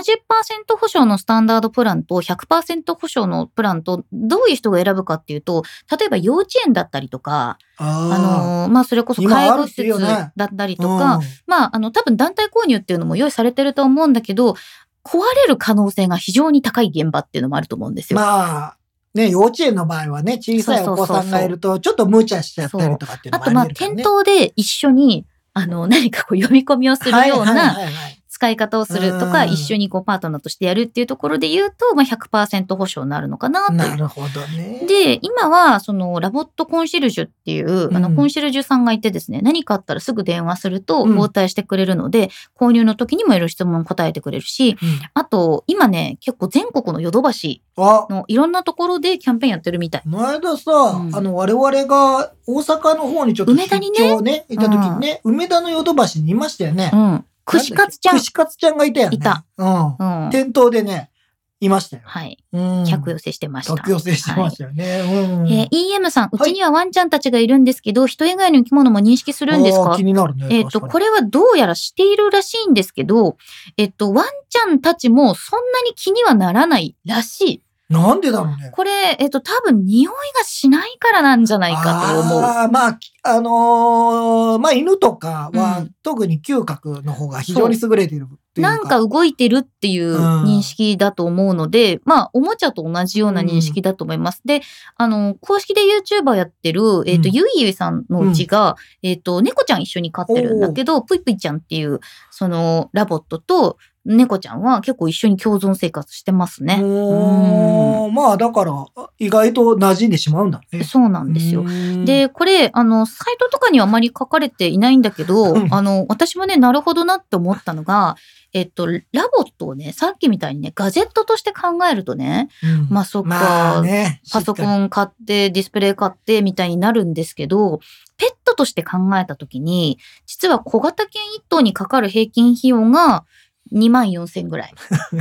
保証のスタンダードプランと100%保証のプランと、どういう人が選ぶかっていうと、例えば幼稚園だったりとか、ああのーまあ、それこそ介護施設だったりととか、まあ、あの、多分団体購入っていうのも用意されてると思うんだけど、壊れる可能性が非常に高い現場っていうのもあると思うんですよ。まあ、ね、幼稚園の場合はね、小さいお子さんがいると、ちょっと無茶しちゃったりとかっていうのもあと、まあ、店頭で一緒に、あの、何かこう読み込みをするような使い方をするとか、うん一緒にこうパートナーとしてやるっていうところで言うと、まあ、100%保証になるのかなと。なるほどね。で、今は、その、ラボットコンシェルジュっていう、あの、うんコンシェルジュさんがいてですね、何かあったらすぐ電話すると、うん応対してくれるので、購入の時にもいろいろ質問答えてくれるし、うんあと、今ね、結構全国のヨドバシあ、のいろんなところでキャンペーンやってるみたい。この間さ、うんあの、我々が大阪の方にちょっと梅田にね、行った時にね、梅田のヨドバシにいましたよね。うん。串カツちゃん。串カツちゃんがいたよね。いた。うん。うん。店頭でね、いましたよ。はい。うん。客寄せしてました。客寄せしてましたよね。うん。えー EM さん、うはいちにはワンちゃんたちがいるんですけど、人以外の生き物も認識するんですか？気になるね。えっ、と、これはどうやらしているらしいんですけど、えっと、ワンちゃんたちもそんなに気にはならないらしい。なんでだろうね。これ、えっと、多分匂いがしないからなんじゃないかと思う。ああ、まあ、あのーまあ、犬とかは、うん特に嗅覚の方が非常に優れているとい。なんか動いてるっていううん認識だと思うので、まあ、おもちゃと同じような認識だと思います。で、あの、公式で YouTuber やってる、えっ、と、うんゆいゆいさんのうちが、えっ、と、猫ちゃん一緒に飼ってるんだけど、ぷいぷいちゃんっていう、その、ラボットと猫ちゃんは結構一緒に共存生活してますね。おーまあ、だから、意外と馴染んでしまうんだね。そうなんですよ。うん、で、これ、あの、サイトとかにはあまり書かれていないんだけど、うんあの、私もね、なるほどなって思ったのが、えっと、ラボットをね、さっきみたいにね、ガジェットとして考えるとね、うんまあそっかまあね、パソコン買って、ディスプレイ買って、みたいになるんですけど、ペットとして考えたときに、実は小型犬1頭にかかる平均費用が2万4千ぐらい。り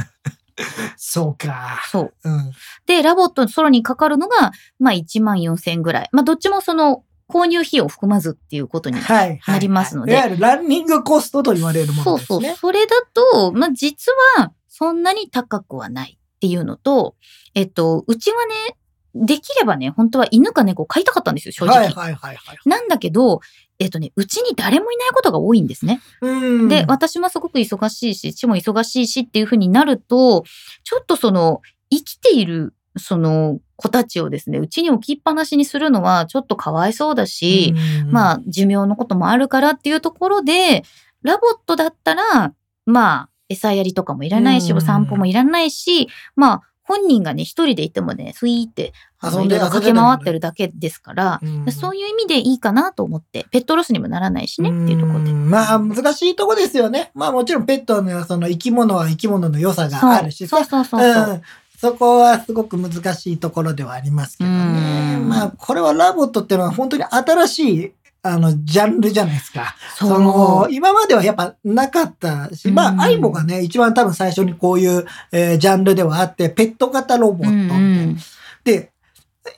[laughs] そうか。そう。うん。で、ラボットソロにかかるのが、まあ1万4千ぐらい。まあどっちもその、購入費用を含まずっていうことに。はい、はい。なりますのでいわゆるランニングコストと言われるもそうそう。のですね。それだと、まあ実はそんなに高くはないっていうのと、えっと、うちはね、できればね、本当は犬か猫飼いたかったんですよ、正直。はいはいはいはい。なんだけど、えっとね、うちに誰もいないことが多いんですね。うん。で、私もすごく忙しいし、父も忙しいしっていう風になると、ちょっとその、生きている、その子たちをですね、うちに置きっぱなしにするのはちょっとかわいそうだし、うん、まあ、寿命のこともあるからっていうところで、ラボットだったら、まあ、餌やりとかもいらないし、うんお散歩もいらないし、まあ、本人がね、一人でいてもね、スイーって、あの遊んで駆け回ってるだけですから、うんそういう意味でいいかなと思って、ペットロスにもならないしねっていうところで。んまあ、難しいとこですよね。まあもちろんペットのその生き物は生き物の良さがあるしさ。そうそうそうそう。うんそこはすごく難しいところではありますけどね。うんまあ、これはラボットっていうのは本当に新しい、あの、ジャンルじゃないですか。その、今まではやっぱなかったし、まうんあ、アイボがね、一番多分最初にこういう、えージャンルではあって、ペット型ロボットみたいな。うんうんで、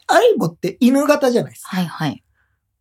アイボって犬型じゃないですか。はいはい。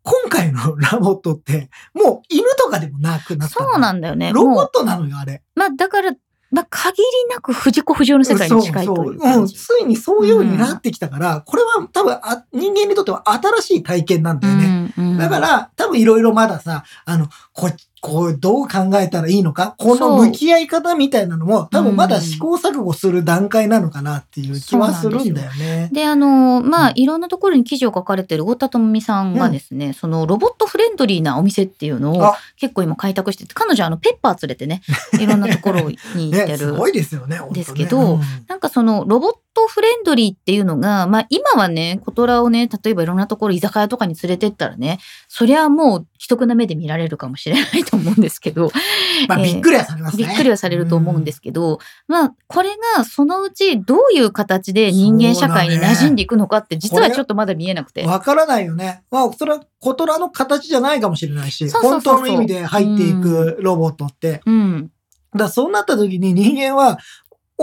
今回の [laughs] ラボットって、もう犬とかでもなくなった。そうなんだよね。ロボットなのよ、あれ。まあだから、まあ限りなく藤子不二雄の世界に近いというそうそうん。ついにそういう風になってきたから、これは多分あ人間にとっては新しい体験なんだよね。うんうんだから、多分いろいろまださ、あの、ここう、どう考えたらいいのかこの向き合い方みたいなのも、多分まだ試行錯誤する段階なのかなっていう気はするんだよね。で、あの、まあ、いろんなところに記事を書かれてる太田智美さんがですね、そのロボットフレンドリーなお店っていうのをあ結構今開拓してて、彼女あのペッパー連れてね、[laughs] いろんなところに行ってね、する。ごいですよね、ね。ですけどうん。なんかそのロボットフレンドリーっていうのが、まあ今はね、コトラをね、例えばいろんなところ、居酒屋とかに連れてったらね、そりゃもう既得な目で見られるかもしれないと思うんですけど、[laughs] まあ、えーびっくりはされますね。びっくりはされると思うんですけど、まあこれがそのうちどういう形で人間社会に馴染んでいくのかって実はちょっとまだ見えなくて。わからないよね。まあ、それはコトラの形じゃないかもしれないし、本当の意味で入っていくロボットって。うん。だからそうなった時に人間は、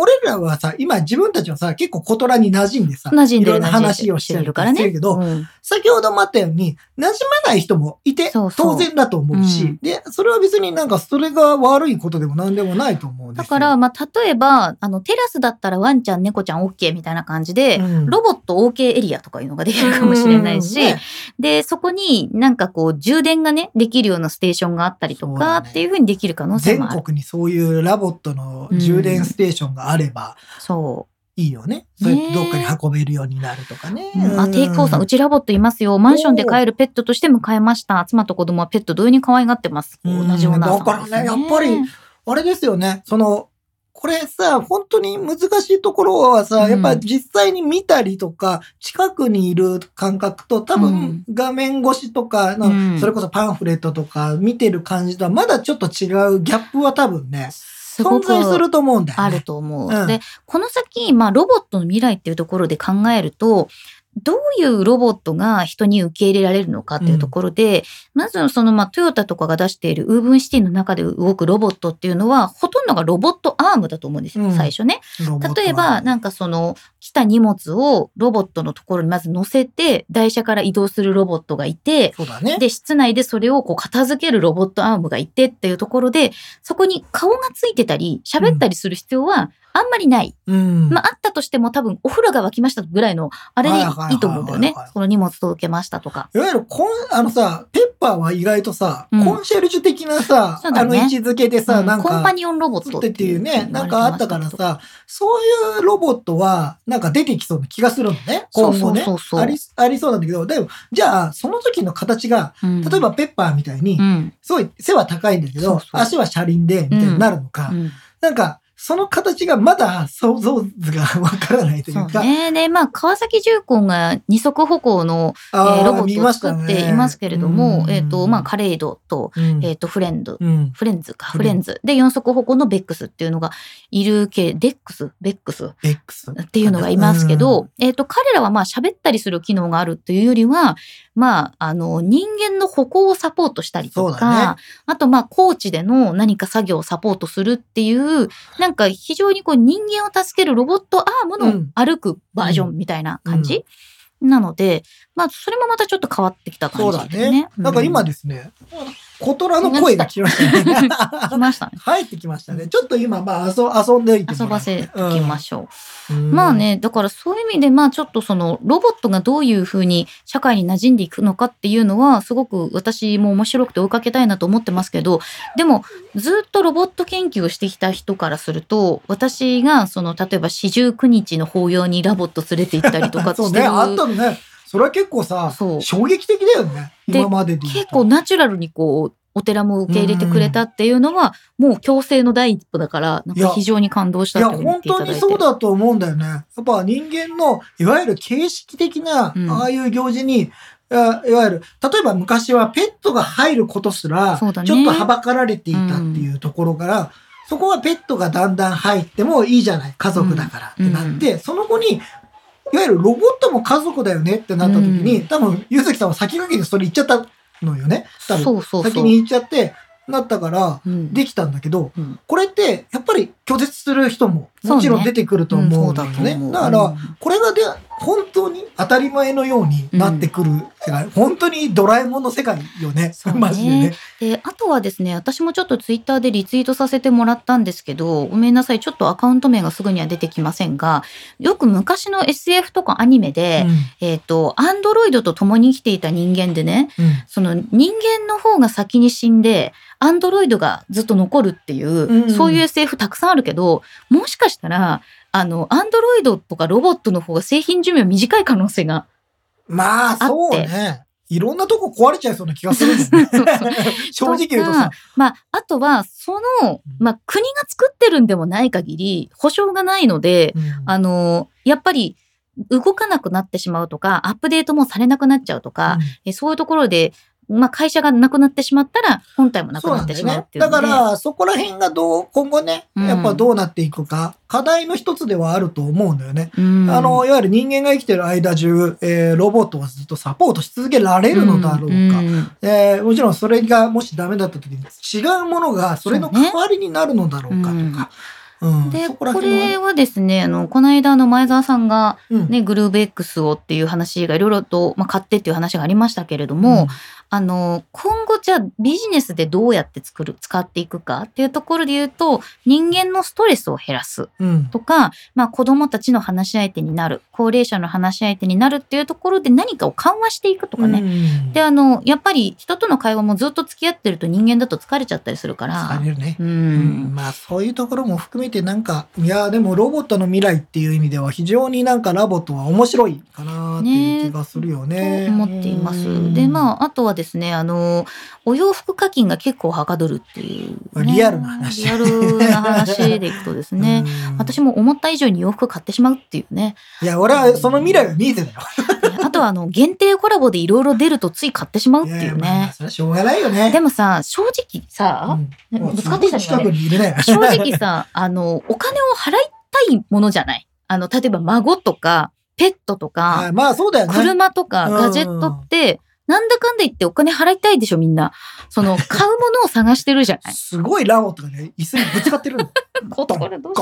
俺らはさ、今自分たちはさ、結構コトラに馴染んでさ、馴染んでる話をしてるからね。けど、うん。先ほどもあったように、馴染まない人もいて、当然だと思うし、うん。で、それは別になんかそれが悪いことでも何でもないと思うんですよ。だから、まあ、例えば、あの、テラスだったらワンちゃん、猫ちゃん OK みたいな感じで、うん。ロボット OK エリアとかいうのができるかもしれないし、うんねで、そこになんかこう、充電がね、できるようなステーションがあったりとか、ね。っていうふうにできる可能性全もある。国にそういうラボットの充電ステーションがあればそいいよね。そうやってどっかに運べるようになるとかね。う。うんあ、テイクオーさん、うち LOVOT いますよ。マンションで飼えるペットとして迎えました。妻と子供はペット同様に可愛がってます？うん同じような、だからねやっぱりあれですよね。その、これさ、本当に難しいところはさ、うんやっぱ実際に見たりとか、近くにいる感覚と多分画面越しとか、のうんそれこそパンフレットとか見てる感じとはまだちょっと違うギャップは多分ね、存在すると思うんだよね。あると思う。うんで、この先、まあ、ロボットの未来っていうところで考えると、どういうロボットが人に受け入れられるのかっていうところで、まずその、まあ、トヨタとかが出している Woven City の中で動くロボットっていうのは、ほとんどがロボットアームだと思うんですよ、うん最初ね。例えば、なんかその、来た荷物をロボットのところにまず乗せて、台車から移動するロボットがいて、ね。で、室内でそれをこう片付けるロボットアームがいてっていうところで、そこに顔がついてたり、喋ったりする必要はあんまりない。うん。まあ、あったとしても多分お風呂が沸きましたぐらいの、あれでいいと思うんだよねはいはいはいはい。その荷物届けましたとか。いわゆるコン、あのさ、ペッパーは意外とさ、うんコンシェルジュ的なさ、ねあの位置づけでさ、うんなんか、コンパニオンロボットっていうね、なんかあったから。さ、そういうロボットは、なんか出てきそうな気がするのね。そう今後ねそうそうそうあり、ありそうなんだけど、でも、じゃあ、その時の形が、うん例えばペッパーみたいにう、ん。すごい背は高いんだけど、そうそう足は車輪で、みたいになるのか、うんなんか、その形がまだ想像図がわからないといそううか、ね。で、まあ、川崎重工が二足歩行の、ロボットを作っていますけれども、ねえっ、と、まあ、 Kaleido と、うん。えっ、と、フレンド、うん。フレンズか、フレンズ。で、四足歩行の Bex っていうのがいるけ、デックス？ Bex？X っていうのがいますけど、えっ、と、彼らはまあ喋ったりする機能があるというよりは、まあ、あの、人間の歩行をサポートしたりとか、あとまあ、コーチでの何か作業をサポートするっていう、なんか非常にこう人間を助けるロボットアームのうん歩くバージョンみたいな感じ、なので、まあ、それもまたちょっと変わってきたそうだ感じですね。ね。なんか今でですね、コトラの声が来ましたね。来ましたね。入ってきましたね。ちょっと今、まあ、遊遊んでいて遊ばせきましょう。ょうまあ。ね、だからそういう意味で、まあちょっとそのロボットがどういうふうに社会に馴染んでいくのかっていうのは、すごく私も面白くて追いかけたいなと思ってますけど、でもずっとロボット研究をしてきた人からすると、私がその例えば四十九日の法要にラボット連れて行ったりとかそうね。あったのね。それは結構さ衝撃的だよね。で今までで。結構ナチュラルにこう、お寺も受け入れてくれたっていうのは、もう強制の第一歩だから、なんか非常に感動しいや、たって言っ本当ていただいて。にそうだと思うんだよね。やっぱ人間の、いわゆる形式的な、うんああいう行事に、いやいわゆる、例えば昔はペットが入ることすら、ちょっとはばかられていたっていうところから、そこはペットがだんだん入ってもいいじゃない、家族だからってなって、その後に、いわゆるロボットも家族だよねってなった時に、うん。多分、ゆずきさんは先駆けてそれ言っちゃったのよね。多分、そうそうそう。先に言っちゃって、なったから、うん。できたんだけど、うん。これって、やっぱり拒絶する人ももちろん出てくると思うんだよね。うんだから、う。ん。これがで、本当に当たり前のようになってくる世界、本当にドラえもんの世界よね。[laughs] マジでね。で、あとはですね、私もちょっとツイッターでリツイートさせてもらったんですけど、ごめんなさい、ちょっとアカウント名がすぐには出てきませんが、よく昔の SF とかアニメで、えっ、と、アンドロイドと共に生きていた人間でね、うんその人間の方が先に死んで、アンドロイドがずっと残るっていう、うんうんそういう SF たくさんあるけど、もしかしたら、あの、アンドロイドとかロボットの方が製品寿命短い可能性が。まあ、そうね。いろんなとこ壊れちゃいそうな気がするんだよねそうそう。[laughs] 正直言うとさ。まあ、あとは、その、まあ、国が作ってるんでもない限り、保証がないので、うんあの、やっぱり、動かなくなってしまうとか、アップデートもされなくなっちゃうとか、えそういうところで、まあ、会社がなくなってしまったら、本体もなくなってしまううので。だから、そこら辺がどう、今後ね、うん。やっぱどうなっていくか、課題の一つではあると思うんだよね。うん。あの、いわゆる人間が生きてる間中、えーロボットはずっとサポートし続けられるのだろうか。ん。えーもちろんそれがもしダメだった時に違うものがそれの代わりになるのだろうかとか。うん。で、そこれはですね、あの、この間、あの、前澤さんが、うん。ね、グルーブ X をっていう話がいろいろと、まあ、買ってっていう話がありましたけれども、あの、今後じゃあビジネスでどうやって作る、使っていくかっていうところで言うと、人間のストレスを減らすうん、うんとか、まあ子供たちの話し相手になる、高齢者の話し相手になるっていうところで何かを緩和していくとかね。うんで、あの、やっぱり人との会話もずっと付き合ってると人間だと疲れちゃったりするから。疲れるね。ううんん。まあそういうところも含めてなんか、いやでもロボットの未来っていう意味では非常になんかラボットは面白いかなっていう気がするよね。と思っています。うんで、まあ、あとはですね、あの、お洋服課金が結構はかどるっていう、ね。リアルな話リアルな話でいくとですね。うん私も思った以上に洋服買ってしまうっていうね。いや、俺はその未来は見えてたよ。あとは、あの、限定コラボでいろいろ出るとつい買ってしまうっていうね。それはしょうがないよね。でもさ、正直さ、うんねぶつかってきたねすごい。正直さ、あの、お金を払いたいものじゃない？あの、例えば孫とか、ペットとか、はいまあそうだよね。車とかうんガジェットって、なんだかんだ言ってお金払いたいでしょ、みんな。その、[laughs] 買うものを探してるじゃないすごい LOVOT がね、椅子にぶつかってるんだよ。[laughs] ここれどう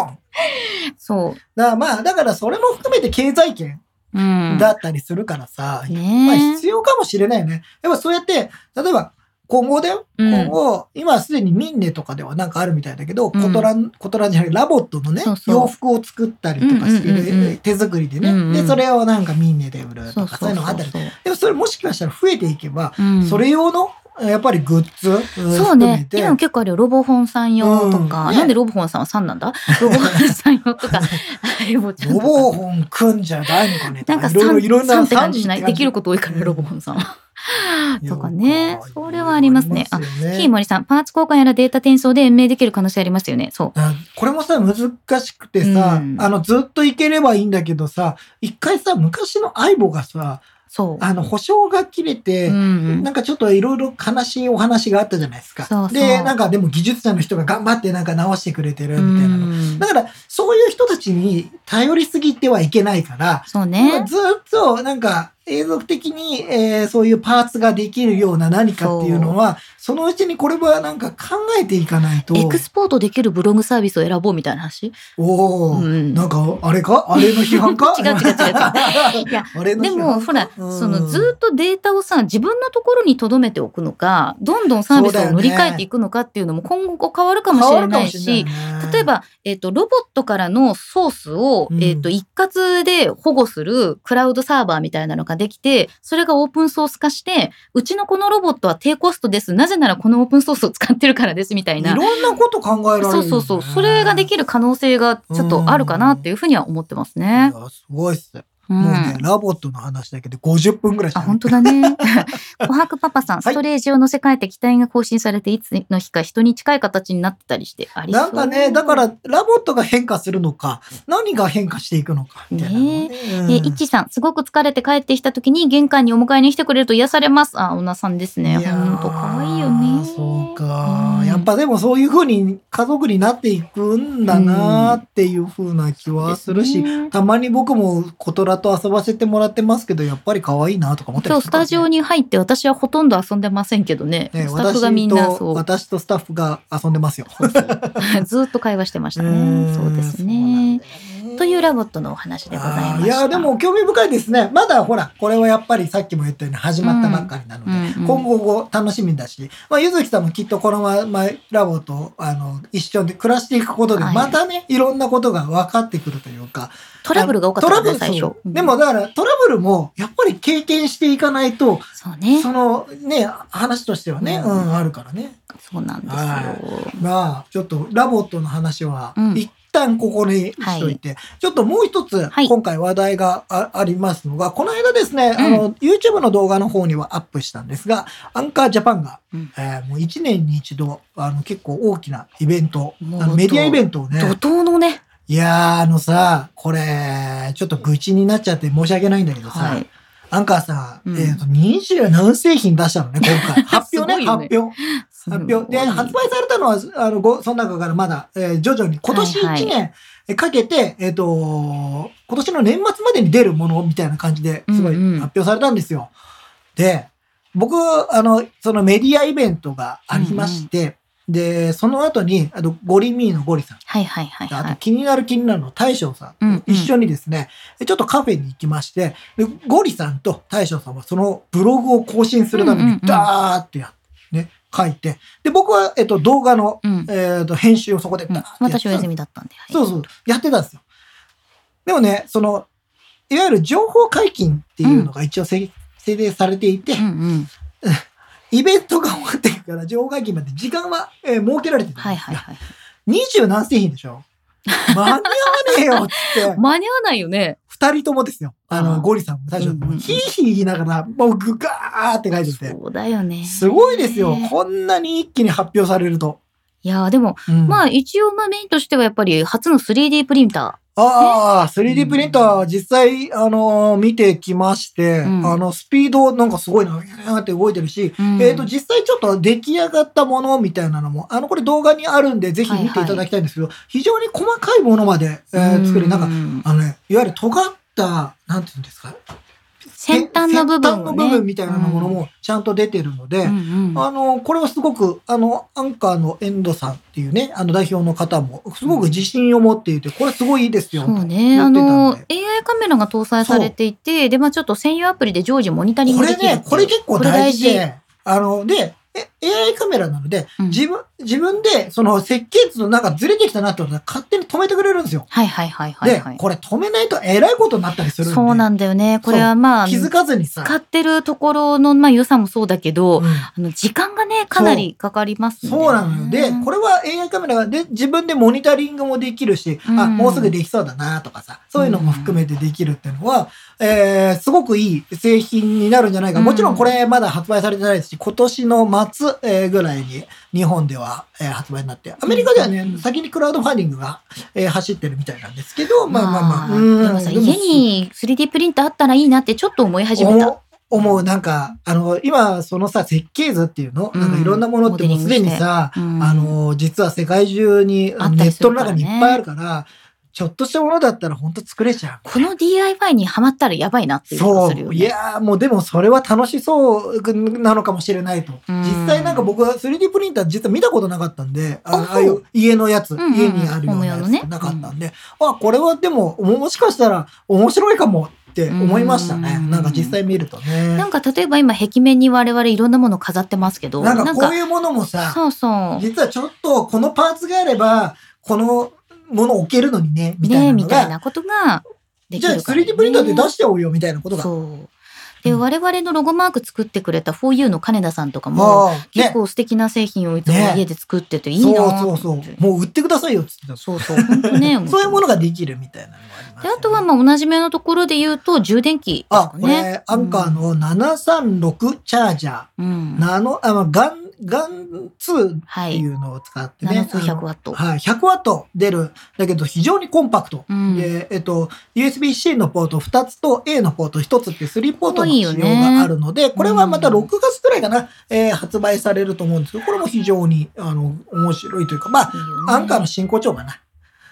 そだからまあ、だからそれも含めて経済圏う。うん。だったりするからさ、まあね必要かもしれないよね。やっぱそうやって、例えば今後だよ。うん今後、今すでに minne とかではなんかあるみたいだけど、うんコトラン、コトランじゃない、 LOVOT のねそう、そう洋服を作ったりとかしてうんうんうんうんる、手作りでね、うんうんで、それをなんか minne で売るとか、そういううのがあったり。でもそれもしかしたら増えていけば、うんそれ用の、やっぱりグッズ、うんそうね。て今結構あるよ。ロボホンさん用とか。うんねなんでロボホンさんは3なんだ？[laughs] ロボホンさん用とか。[laughs] ロボホン組んじゃないのかねなんかいろいろ3、い？ろんな3って感じしない。三できること多いから、ロボホンさんは。[laughs] とかね。それはありますね。あ、キーモリさん、パーツ交換やらデータ転送で延命できる可能性ありますよね。そう。あこれもさ、難しくてさ、うんあの、ずっといければいいんだけどさ、一回さ、昔の相棒がさ、そう。あの、保証が切れて、うんなんかちょっといろいろ悲しいお話があったじゃないですか。で、なんかでも技術者の人が頑張ってなんか直してくれてるみたいなだから、そういう人たちに頼りすぎてはいけないから、そうね。ずっとなんか永続的に、えーそういうパーツができるような何かっていうのは、そのうちにこれはなんか考えていかないと。エクスポートできるブログサービスを選ぼうみたいな話？おお、うん。なんかあれか？あれの批判か？[laughs] 違う違う違ういや [laughs] でも、ほら、うん。そのずっとデータをさ、自分のところに留めておくのか、どんどんサービスを乗り換えていくのかっていうのも今後変わるかもしれないし、例え、ば、えっ、と、ロボットからのソースを、うん。えっ、と、一括で保護するクラウドサーバーみたいなのができて、それがオープンソース化して、うちのこのロボットは低コストです。なぜならこのオープンソースを使ってるからです、みたいな。いろんなこと考えられるよね、そうそうそう。それができる可能性がちょっとあるかなっていうふうには思ってますいねや。すごいっす。うんもうね、 LOVOT の話だけで50分ぐらいしあ、か本当だね。[laughs] 琥珀パパさん、はいストレージを乗せ替えて機体が更新されて、いつの日か人に近い形になってたりして、ありそう。なんかね、だから、LOVOT が変化するのか、何が変化していくのか、みたいなのね。うんえ、いっちさん、すごく疲れて帰ってきた時に玄関にお迎えに来てくれると癒されます。あ、おなさんですね。いやーほんと可愛いよね。そうか、うんやっぱでもそういう風に家族になっていくんだなっていう風な気はするし、ですねたまに僕もコトラと遊ばせてもらってますけど、やっぱり可愛いなとか思ったり今日スタジオに、に入って私はほとんど遊んでませんけどね。ね、スタッフがみんな私とそう。私とスタッフが遊んでますよ。[laughs] ずっと会話してましたね。んそうですね。というラボットのお話でございました。いや、でも興味深いですね。まだほら、これはやっぱりさっきも言ったように始まったばっかりなので、うんうん今後楽しみだし、まあ、ゆずきさんもきっとこのままラボと、あの、一緒で暮らしていくことで、はいまたね、いろんなことが分かってくるというか、トラブルが多かったからね、でもだからトラブルもやっぱり経験していかないと、そうね。そのね、話としてはね、ううんん、あるからね。そうなんですよ。はまあ、ちょっと LOVOT の話はうん、一旦ここにしといて、ちょっともう一つはい、今回話題があありますのが、この間ですね、あの、YouTube の動画の方にはアップしたんですが、アンカージャパンが、うんえーもう一年に一度、あの、結構大きなイベント、あのメディアイベントをね、怒涛のね。いやー、あのさ、これ、ちょっと愚痴になっちゃって申し訳ないんだけどさ、はい。アンカーさん、うんえっ、と、二十何製品出したのね、今回。[laughs] 発表ね、ね発表。発表。で、発売されたのは、あの、ごその中からまだ、えー徐々に、今年はいはい1年えかけて、えっ、と、今年の年末までに出るものみたいな感じですごいうんうん発表されたんですよ。で、僕、あの、そのメディアイベントがありまして、で、その後に、あと、ゴリミーのゴリさん。はいはいはいあはい。と気になる気になるの大将さん、うんうん一緒にですね、ちょっとカフェに行きまして、でゴリさんと大将さんはそのブログを更新するためにうんうんうんダーってやね、書いて、で、僕は、えっと、動画の、うん。えっと、編集をそこでうん私お休みだったんで。はいそうそう、やってたんですよ。でもね、その、いわゆる情報解禁っていうのが一応制制定されていて、うんうん。[laughs] イベントが終わってから情報解禁まで時間は、えー設けられてたんですがはいはいはい。二十何製品でしょ？間に合わねえよって、[laughs] 間に合わないよね。二人ともですよ。あの、ゴリさんも大将さんも、うんうんうんヒーヒー言いながら、もうグガーって書いてて。そうだよね。すごいですよ。こんなに一気に発表されると。いやーでも、うん。まあ一応まあメインとしてはやっぱり初の 3D プリンタああ、3D プリンター実際、あのー見てきまして、うん。あの、スピードなんかすごいな、ーって動いてるし、ー。うん。えっ、と、実際ちょっと出来上がったものみたいなのも、あの、これ動画にあるんで、ぜひ見ていただきたいんですけど、非常に細かいものまで、えー作り、なんか、うんあのね、いわゆる尖った、なんていうんですか、先端の部分をね。部分みたいなものもちゃんと出てるので、うんうんあの、これはすごく、あの、アンカーのエンドさんっていうね、あの代表の方も、すごく自信を持っていて、これすごいいいですよ。そうね。あの、で AI カメラが搭載されていて、で、まあちょっと専用アプリで常時モニタリンこれグできるっていう。ね、これ結構大事これで、あの、で、え AI カメラなので、うん自分、自分で、その設計図のなんかずれてきたなってことは勝手に止めてくれるんですよ。はいはいはいはい、ではい、。これ止めないとえらいことになったりするんで。そうなんだよね。これはまあ、気づかずにさ。使ってるところの、まあ、良さもそうだけど、うんあの、時間がね、かなりかかりますそうなのよ。で、これは AI カメラがで自分でモニタリングもできるし、うんあ、もうすぐできそうだなとかさ、そういうのも含めてできるっていうのは、えー、すごくいい製品になるんじゃないか。うんもちろんこれまだ発売されてないですし、今年の末、えーぐらいに日本では、えー発売になって、アメリカではね、うん先にクラウドファンディングが、えー走ってるみたいなんですけど、まあまあまあ。まうんでもさ、家に 3D プリンターあったらいいなってちょっと思い始めた。思う、なんか、あの、今、そのさ、設計図っていうの、うん。なんかいろんなものってもうすでにさ、うん。あの、実は世界中に、あのネットの中にいっぱいあるから、ちょっとしたものだったら本当作れちゃこの DIY にハマったらやばいなってう。いう気がそう。いするよね。やーもうでもそれは楽しそうなのかもしれないと。うん。実際なんか僕は 3D プリンター実は見たことなかったんで、ああいう家のやつ、うんうん家にあるようなやつなかったんで、あ、これはでももしかしたら面白いかもって思いましたね。うんなんか実際見るとね。なんか例えば今壁面に我々いろんなもの飾ってますけど、なんかこういうものもさ、そうそう。実はちょっとこのパーツがあれば、このものを置けるのにね、みたいねなのが、みたいなことができじゃあるから、ね。3D プリンターで出しておうよみたいなことが。で、うん我々のロゴマーク作ってくれた 4U の金田さんとかも、結構素敵な製品をいつもね家で作ってていいなとそうそう。そう。もう売ってくださいよっつってた。そうそう。本当ね。[laughs] そういうものができるみたいなのがありますで、あとはまあおなじみのところで言うと充電器ですあか、ね。これ、アンカーの736チャージャー。うん。ナノ、あ、まあ、ガン、ガン2っはい。ていうのを使ってね。ナノ数100あのワット。はい、100ワット出る。だけど非常にコンパクト。うんで、えっと、USB-C のポート2つと A のポート1つって3ポートの仕様があるので、これはまたうん6月くらいかな、えー発売されると思うんですけど、これも非常に、あの、面白いというか、まあ、いいよねアンカーの真骨頂かな。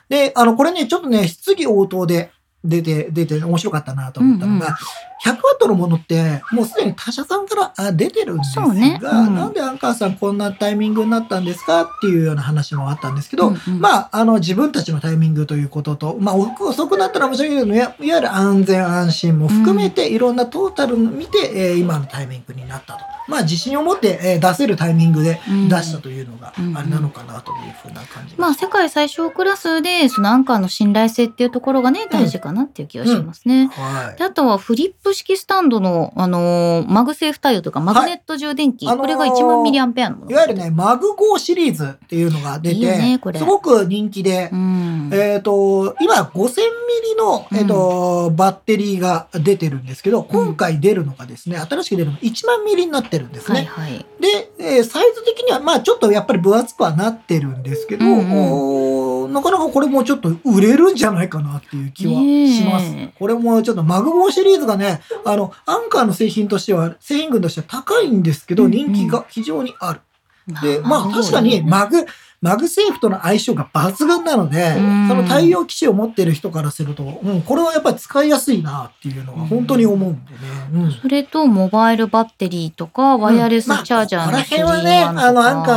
で、あの、これね、ちょっとね、質疑応答で出て、出て面白かったなと思ったのが、うんうん。100ワットのものって、もうすでに他社さんからあ出てるんですが、ね。うん。なんでアンカーさんこんなタイミングになったんですかっていうような話もあったんですけど、うんうん。まあ、あの、自分たちのタイミングということと、まあ、遅くなったら申し訳ないけど、いわゆる安全安心も含めて、いろんなトータルを見て、えー今のタイミングになったと。まあ、自信を持って、えー出せるタイミングでうん。出したというのが、うん。あれなのかなというふうな感じ。まあ世界最小クラスでその Anker の信頼性っていうところがね大事かなっていう気がしますね。はい。で。あとはフリップ式スタンドの、あのー MagSafe 対応とかマグネット充電器、あのーこれが1万ミリアンペアのもの。いわゆるね、 MagGo シリーズっていうのが出て、いいよねこれ。すごく人気で、うん。えっ、と、今5000ミリの、えっ、と、バッテリーが出てるんですけど、今回出るのがですね、新しく出るのが1万ミリになってるんですね。はいはい。で、えーサイズ的には、まあちょっとやっぱり分厚くはなってるんですけど、うんうんなかなかこれもちょっと売れるんじゃないかなっていう気はします。ねえこれもちょっと MagGo シリーズがね、あの、 Anker の製品としては、製品群としては高いんですけど、うんうん人気が非常にある。で、まあなるほど確かにマグ、 MagSafe との相性が抜群なので、うん。その対応機種を持ってる人からすると、うん、これはやっぱり使いやすいなっていうのは本当に思うんでね。うん。それと、モバイルバッテリーとか、ワイヤレスチャージャーのまあここら辺はね、3-in-1 とかあの、アンカ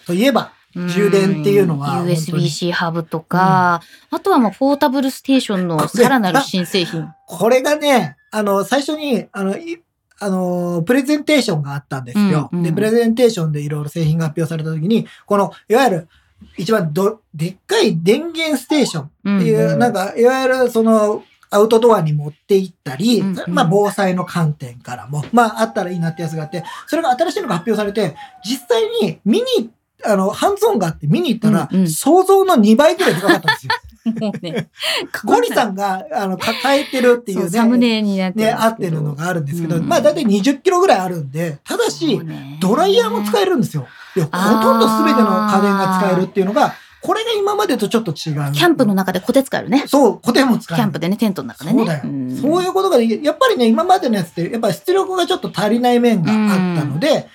ーといえば、充電っていうのは USB-C ハブとか、あとはまあ、ポータブルステーションのさらなる新製品。これがね、あの、最初に、あの、いあの、プレゼンテーションがあったんですよ。うんうんで、プレゼンテーションでいろいろ製品が発表された時に、この、いわゆる、一番ど、でっかい電源ステーションっていう、うんうんなんか、いわゆるその、アウトドアに持って行ったり、うんうんまあ防災の観点からも、まああったらいいなってやつがあって、それが新しいのが発表されて、実際に見に、あの、ハンズオンがあって見に行ったら、うんうん想像の2倍ぐらいでかかったんですよ。[laughs] もうね、[laughs] ゴリさんが、あの、抱えてるっていううサムネになってね、合ってるのがあるんですけど、うんまあ大体20キロぐらいあるんで、ただし、ドライヤーも使えるんですよ。でほとんど全ての家電が使えるっていうのが、これが今までとちょっと違う。キャンプの中でコテ使えるね。そう、固定も使える。キャンプでね、テントの中でね。そうだよ。んそういうことがやっぱりね、今までのやつって、やっぱり出力がちょっと足りない面があったので、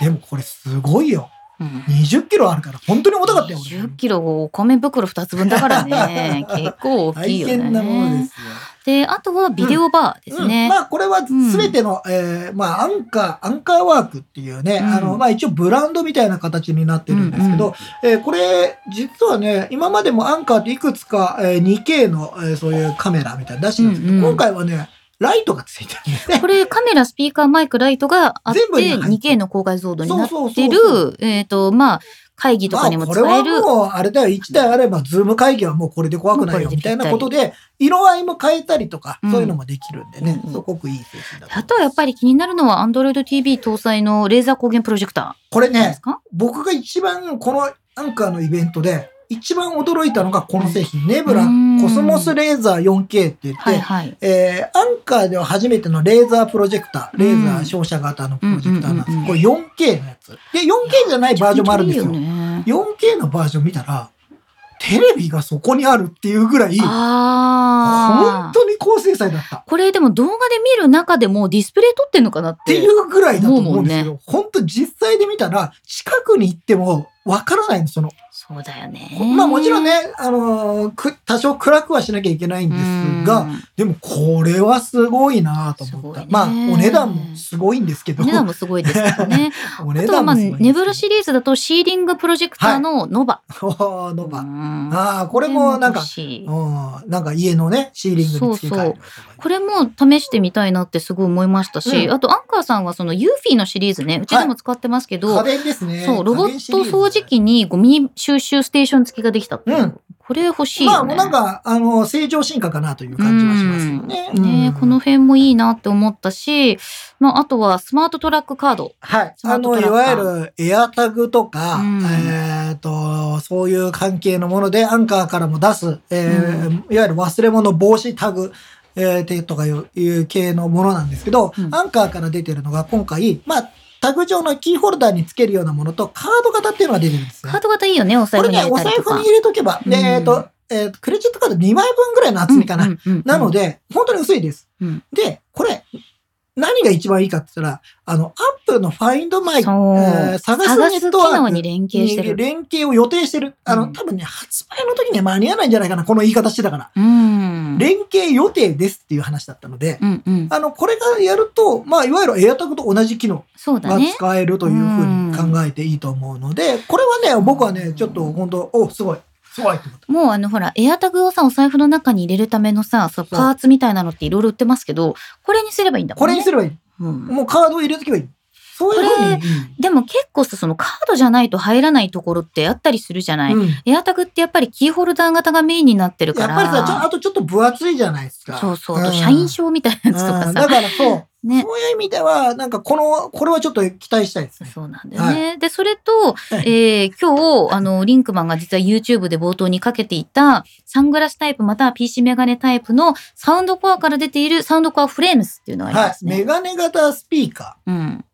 でもこれすごいよ。うん20キロあるから、本当に重たかったよ。俺10キロお米袋2つ分だからね。[laughs] 結構大きいよね。大変なものですよ。で、あとはビデオバーですね。うんまあ、これはすべての、えーまあ、アンカー、アンカーワークっていうね、うんあの、まあ、一応ブランドみたいな形になってるんですけど、えーこれ、実はね、今までもアンカーっていくつか、えー 2K の、えーそういうカメラみたいなの出してるんですけど、うんうん今回はね、ライトがついてるんですね。これカメラ、スピーカー、マイク、ライトがあって、全部に入って 2K の高解像度になってる、えっと、まあ、会議とかにもまあ、これは使える。もう、あれだよ、1台あれば、 Zoom 会議はもうこれで怖くないよ、みたいなことで、色合いも変えたりとか、うん。そういうのもできるんでね、うん。すごくいい製品だあとはやっぱり気になるのは Android TV 搭載のレーザー光源プロジェクタこれね僕が一番この Anker のイベントで一番驚いたのがこの製品、 Nebula うん Cosmos Laser 4K って言って、はいはい。えー Anker では初めてのレーザープロジェクター、レーザー照射型のプロジェクターなんです。これ 4K のやつ。で、4K じゃないバージョンもあるんですよ。いいよね 4K のバージョン見たら、テレビがそこにあるっていうぐらい。本当に高精細だった。っこれでも動画で見る中でもディスプレイ撮ってんのかなって。ていうぐらいだと思うんですけ思ど、本当実際で見たら、近くに行ってもわからないんです、そのそうだよね。まあもちろんね、あのーく、多少暗くはしなきゃいけないんですが、うん、でもこれはすごいなと思った。まあお値段もすごいんですけど。お値段もすごいですけどね。[laughs] お値あとはまあ、段もすごいんですけど。ネブラシリーズだとシーリングプロジェクターのノバ。[laughs] おーノバ。うんああ、これもなんかうん、なんか家のね、シーリングに付け替えるとか。これも試してみたいなってすごい思いましたし、うんあとアンカーさんはそのユーフィーのシリーズね、うちでも使ってますけど、家電ですね。そう、ロボット掃除機にゴミ収集ステーション付きができたっていう。うんこれ欲しいまあ、よね。もうなんか、あの、正常進化かなという感じはしますよね。うんねうんこの辺もいいなって思ったし、まあ、あとはスマートトラックカード。はい。あの、いわゆるエアタグとか、うんえっ、と、そういう関係のもので、アンカーからも出す、えーうんいわゆる忘れ物防止タグ、えー、てとかいういう系のものなんですけど、うんアンカーから出てるのが今回、まあ、タグ上のキーホルダーにつけるようなものと、カード型っていうのが出てるんですねカー。ド型いいよね、お財布にこれね、お入れたりとか。財布に入れとけば、でうんえっ、と、えーと、クレジットカード2枚分ぐらいの厚みかな。なので、本当に薄いです。うんで、これ、何が一番いいかって言ったら、あの、アップルの Find My、そうえー探す探すネットワークに連携してる。連携を予定してる。あの、うん多分ね、発売の時には間に合わないんじゃないかな、この言い方してたから。うん。連携予定ですっていう話だったので、うんうん。ああの、これがやると、まあ、いわゆる AirTag と同じ機能が。使えるというふうに考えていいと思うので、これはね、僕はね、ちょっと本当お、すごい、すごいと思った。もうあのほら、エアタグをさ、お財布の中に入れるためのさ、そうそうパーツみたいなのっていろいろ売ってますけど、これにすればいいんだもんね。これにすればいい。うんもうカードを入れとけばいい。そういうふうに。でも結構さ、そのカードじゃないと入らないところってあったりするじゃない、うんエアタグってやっぱりキーホルダー型がメインになってるから。やっぱりさ、あとちょっと分厚いじゃないですか。そうそう。あとん社員証みたいなやつとかさ。うんだからそう。[laughs] ね。そういう意味では、なんかこの、これはちょっと期待したいですね。そうなんだよね。で、それと、はいえー今日、あの、リンクマンが実は YouTube で冒頭にかけていた、サングラスタイプまたは PC メガネタイプのサウンドコアから出ているサウンドコアフレームスっていうのがありはい。ますね。メガネ型スピーカうん。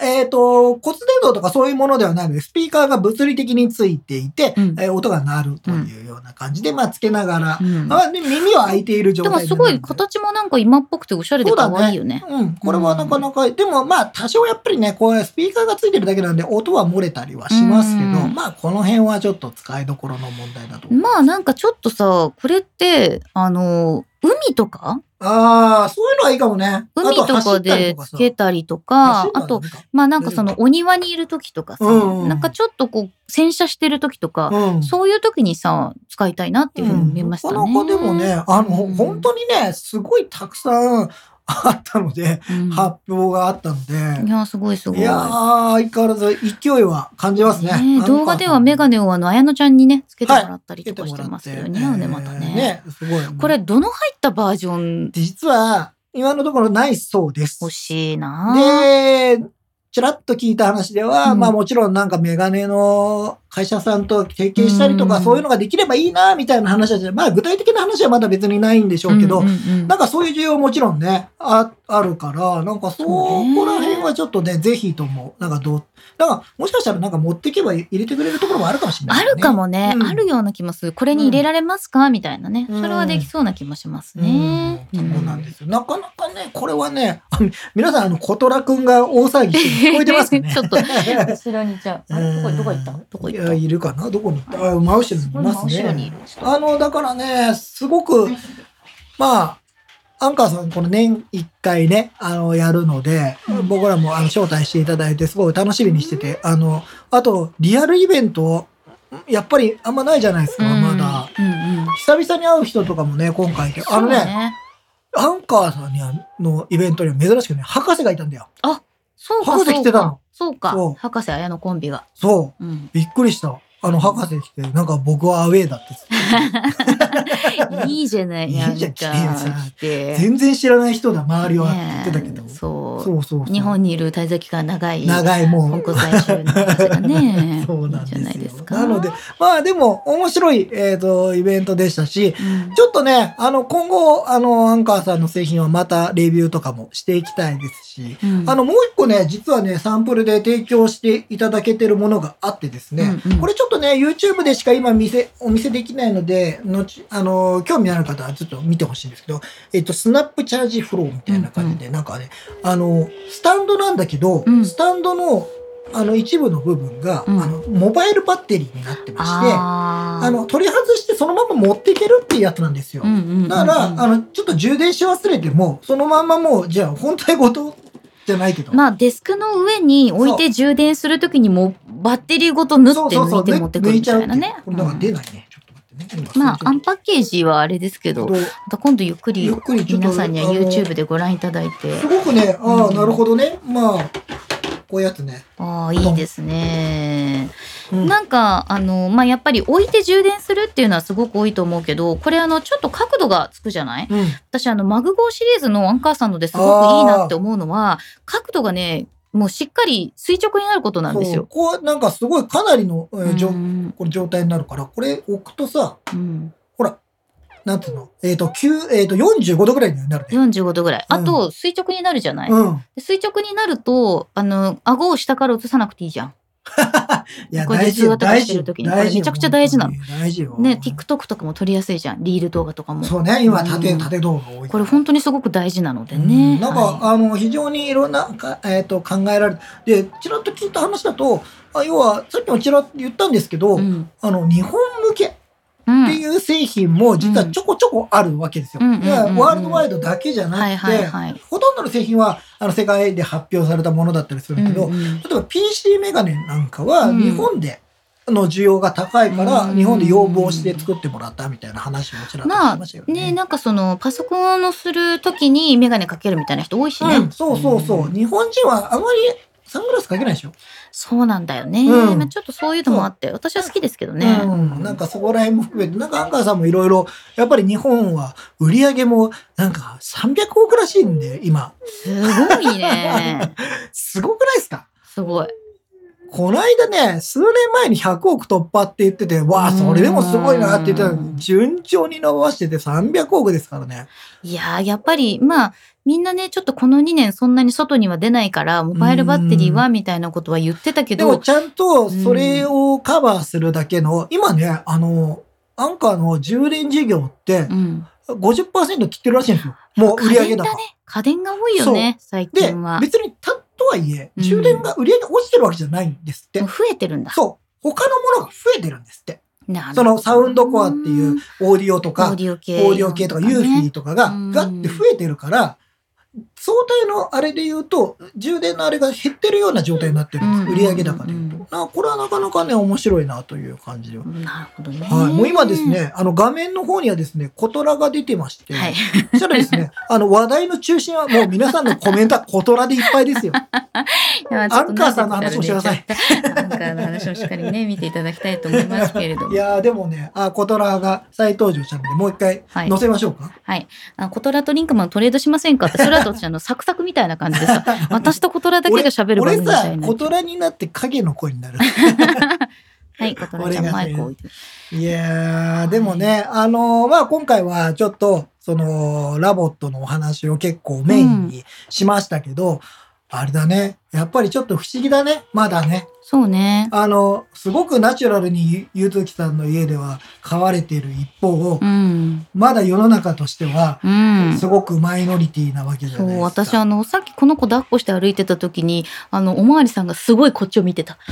ー。えっ、と、骨伝導とかそういうものではないので、スピーカーが物理的についていて、うん。えー音が鳴るというような感じで、まあ、つけながら、うん。あで耳は開いている状で態もすごい形形もなんか今っぽくておしゃれで可愛いよね。うん、これはなかなか、でもまあ多少やっぱりね、こういうスピーカーがついてるだけなんで音は漏れたりはしますけど、うん。まあこの辺はちょっと使いどころの問題だと。まあなんかちょっとさ、これって、あの、海とか？ああ、そういうのはいいかもね。海とかでつけたりとか、あと、まあなんかそのお庭にいる時とかさ、うんうんなんかちょっとこう洗車してる時とか、うん、そういう時にさ、使いたいなっていうふうに見えましたね。なかなかでもね、あの、うん。本当にね、すごいたくさんあったので、うん発表があったので、いや、すごいすごい。いやー、相変わらず勢いは感じますね。ね動画ではメガネネをあの、綾乃ちゃんにね、つけてもらったりとかして。ますけど、似合うね、またね。ね、すごい。これ、どの入ったバージョン？実は、今のところないそうです。欲しいなで、ちらっと聞いた話では、うんまあもちろんなんかメガネの会社さんと提携したりとか、うん。そういうのができればいいな、みたいな話は、まあ具体的な話はまだ別にないんでしょうけど、なんかそういう需要ももちろんね、ああるから、なんかそこら辺はちょっとね、ぜひとも、なんかどう、なんかもしかしたらなんか持っていけば入れてくれるところもあるかもしれない、あるかもね、うん。あるような気もする。これに入れられますか、みたいなね。うん。それはできそうな気もしますね。うん。そうなんですよ。なかなかね、これはね、あ [laughs] 皆さん、あの、コトラくんが大騒ぎして聞こえてますかね。[laughs] ちょっと、[laughs] 後ろにじゃあ、あれどこ、どこ行った？どこいや、行ったいるかな？どこに？行ったあ、真後ろにいますね。あの、だからね、すごく、まあ、アンカーさん、この年一回ね、あの、やるので、うん僕らもあの招待していただいて、すごい楽しみにしてて、あの、あと、リアルイベント、やっぱりあんまないじゃないですか、まだ。久々に会う人とかもね、今回で。あのね、アンカーさんにはのイベントには珍しくね、博士がいたんだよ。そうか、博士来てたのそうか。博士綾のコンビが。そう。うん。びっくりした。あの、博士来て、なんか僕はアウェーだって言って。[laughs] いいじゃない、いいじゃん来てさ全然知らない人だ、周りはって言ってたけど。そうそうそう。日本にいる滞在期間長い。長いもう。。香港在住のね [laughs] そうなんですよ。いいじゃないですか。なので、まあでも、面白い、えっ、と、イベントでしたし、うん、ちょっとね、あの、今後、あの、アンカーさんの製品はまたレビューとかもしていきたいですし、うんあの、もう一個ね、実はね、サンプルで提供していただけてるものがあってですね、うんうんこれちょっとね、YouTube でしか今見せ、お見せできないので、後、あの、興味ある方はちょっと見てほしいんですけど、えっと、スナップチャージフローみたいな感じで、なんかね、あの、スタンドなんだけど、うん。スタンドの、あの、一部の部分が、うん。あの、モバイルバッテリーになってまして、あの、取り外してそのまま持っていけるっていうやつなんですよ。うんうんうんうん。だから、あの、ちょっと充電し忘れても、そのまんまもう、じゃあ、本体ごとじゃないけど。まあデスクの上に置いて充電するときにもバッテリーごと縫って抜いて持ってくるみたいなね。これだから出うんないね。ちょっと待ってね。今まあアンパッケージはあれですけど、また今度ゆっくり皆さんには YouTube でご覧いただいてす。ごくね、ああ、うんなるほどね。まあ、こういうやつね。ああ、いいですね。うんなんか、あの、まあ、やっぱり置いて充電するっていうのはすごく多いと思うけど、これあの、ちょっと角度がつくじゃない？うん。私あの、マグゴーシリーズのアンカーさんのですごくいいなって思うのは、角度がね、もうしっかり垂直になることなんですよ。こう、なんかすごいかなりの、えー状うんこれ状態になるから、これ置くとさ、うんほら、なんていうの？えっ、と、9、えっ、と、45度ぐらいになるね。45度ぐらい。あうと、垂直になるじゃない、うん。で垂直になると、あの、顎を下から映さなくていいじゃん。[laughs] いや、これで大事よ。通話とか大事よ。してる時にこれめちゃくちゃ大事なの大事よ。ね、TikTok とかも撮りやすいじゃん。リール動画とかも。そうね、今、うん縦、縦動画多い。これ本当にすごく大事なのでうね。んなんか、はあの、非常にいろんなか、えっ、と、考えられて、で、ちらっと聞いた話だと、あ要は、さっきもちらっと言ったんですけど、いうんあの、日本向けっうんていう製品も実はちょこちょこあるわけですよ。うんワールドワイドだけじゃなくて。ほとんどの製品は、あの、世界で発表されたものだったりするけど、うんうん例えば PC メガネなんかはうん日本での需要が高いから、うん日本で要望して作ってもらったみたいな話もちらっとまあしましたよね。ねなんかそのパソコンをするときにメガネかけるみたいな人多いしね。うん、そうそうそう。ん日本人はあまりサングラスかけないでしょ？そうなんだよね。うんまあちょっとそういうのもあって、私は好きですけどね。うん。なんかそこら辺も含めて、なんかアンカーさんもいろいろ、やっぱり日本は売り上げもなんか300億らしいんで、今。すごいね。[laughs] すごくないですか？すごい。この間ね、数年前に100億突破って言ってて、わあ、それでもすごいなって言ってたのに順調に伸ばしてて300億ですからね。いやー、やっぱり、まあ、みんなね、ちょっとこの2年そんなに外には出ないから、モバイルバッテリーはみたいなことは言ってたけど、でもちゃんとそれをカバーするだけの、今ね、あの、アンカーの充電事業ってうん。50%切ってるらしいんですよ。もう売り上げ高家電だ。ね。家電が多いよね、最で近は。、別にたとはいえ、うん充電が売り上げ落ちてるわけじゃないんですって。もう増えてるんだ。そう。他のものが増えてるんですって。そのサウンドコアっていうオーディオとオか、オーディオ系とか、ユーフィーとかがうんガッて増えてるから、相対のあれで言うと、充電のあれが減ってるような状態になってるんです。うん売上高で言ううんと。なこれはなかなかね、面白いなという感じで。はい。なるほどね。もう今です。ね、あの画面の方にはですね、コトラが出てまして、はい。そしたらですね、[laughs] あの話題の中心はもう皆さんのコメントはコトラでいっぱいですよ。[laughs] アンカーさんの話もしてください。Ankerの話もしっかりね、見ていただきたいと思いますけれども。いやーでもね、あ、コトラが再登場したので、もう一回はい載せましょうか。はい。あコトラとリンクマントレードしませんかって、それだと私あの、サクサクみたいな感じでさ、[laughs] 私とコトラだけが喋る番組みたい、な。コトラになって影の声になる。[laughs] はい、コトラちゃんマイクを置いて。いやー、でもね、あのーまあ、今回はちょっと、その、 LOVOTのお話を結構メインにしましたけど、あれだね。やっぱりちょっと不思議だね。まだね。そうね。あの、すごくナチュラルにゆゆずきさんの家では飼われている一方、うん。まだ世の中としては、うん。すごくマイノリティなわけじゃないですか。私あの、さっきこの子抱っこして歩いてた時に、あの、おまわりさんがすごいこっちを見てた。[laughs]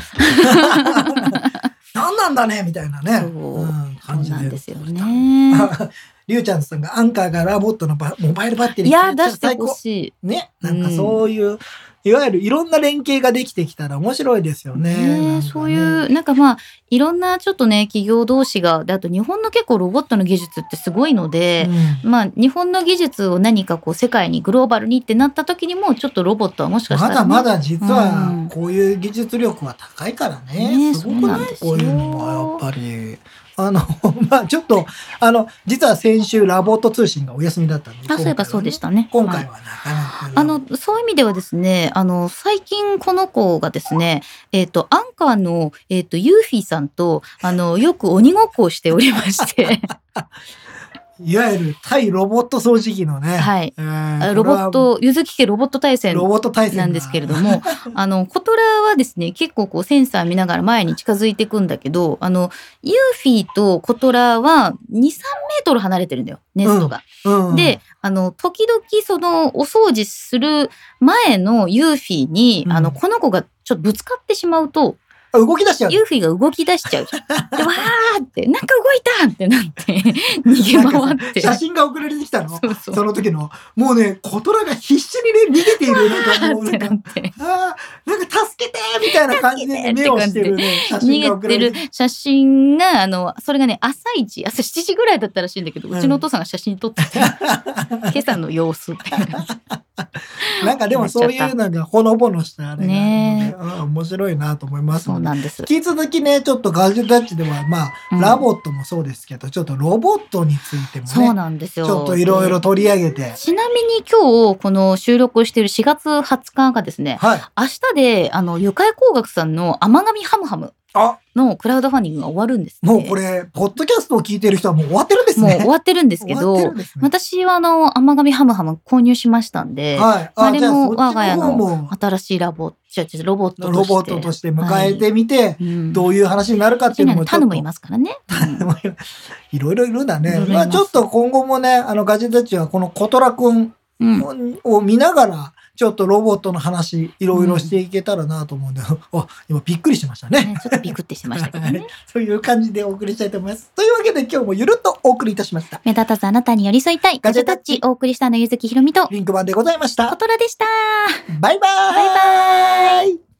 何なんだねみたいなね。そうう感じで。なんですよね。[laughs] りゅうちゃんさんが Ankerが LOVOTのバモバイルバッテリーいや、出してほしい。ね。なんかそういう、いわゆるいろんな連携ができてきたら面白いですよね。ねねそういう、なんかまあ、いろんなちょっとね、企業同士が、であと日本の結構ロボットの技術ってすごいので、うんまあ、日本の技術を何かこう世界にグローバルにってなった時にもちょっとロボットはもしかしたら、ね、まだまだ実はうんこういう技術力は高いからね。ねすごくない？こういうのはやっぱり。あの、[laughs] まあちょっと、あの、実は先週ラボット通信がお休みだったんで。あそういえばそうでしたね。今回はいはなかなか。あの、そういう意味ではですね、あの、最近この子がですね、えっ、と、アンカーの、えっ、と、ユーフィーさんと、あの、よく鬼ごっこをしておりまして、[laughs] いわゆる対ロボット掃除機のね。はいえーロボッ。ト、ゆずき家ロボット対戦ロボット対戦だなんですけれども、[laughs] あの、コトラはですね、結構こうセンサー見ながら前に近づいていくんだけど、あの、ユーフィーとコトラは2、3メートル離れてるんだよ、ネストが。うん、で、あの、時々その、お掃除する前のユーフィーに、うんあの、この子がちょっとぶつかってしまうと、あ動き出しちゃう。ユーフィーが動き出しちゃうじゃん。で、わーって、なんか動いたってなって、[laughs] 逃げ回って。写真が送られてきたの？そうそう。その時の、もうね、コトラが必死にね、逃げている。なんかもう、なんか。ああ、なんか助けてみたいな感じで、目をしてるね、写真が逃げてる写真が、あの、それがね、朝一、朝7時ぐらいだったらしいんだけど、うちのお父さんが写真撮ってて、[laughs] 今朝の様子って。な [laughs] んかでもそういうのがほのぼのしたあれがねうん面白いなと思いますそう。なんです。引き続きね、ちょっとガジェタッチでは、まあ、うん LOVOTもそうですけど、ちょっとロボットについてもそうね、なんですよ。ちょっといろいろ取り上げて、ちなみに今日、この収録をしている4月20日がですね、はい。明日で、あの、ユカイ工学さんの甘噛みハムハムあ、のクラウドファンディングが終わるんですね。もうこれ、ポッドキャストを聞いてる人はもう終わってるんですもうね。終わってるんですけどね私はあの、甘噛みハムハム購入しましたんで、はい。あれも我が家の新しいラボ、違う違う、ロボットとして。ロボットとして迎えてみて、うん、どういう話になるかっていうのも。タヌもいますからね。うんいろいろいるんだね。まあちょっと今後もね、あのガジェタッチはこのコトラくんうん。を見ながら、ちょっとロボットの話、いろいろしていけたらなと思うんで、[laughs] あ、今びっくりしましたね。ねちょっとビクってしてましたけどね。[laughs] そういう感じでお送りしたいと思います。というわけで今日もゆるっとお送りいたしました。目立たずあなたに寄り添いたい。ガジェタッチお送りしたのゆずきひろみと、リンク版でございました。コトラでした。バイバーイバイバーイ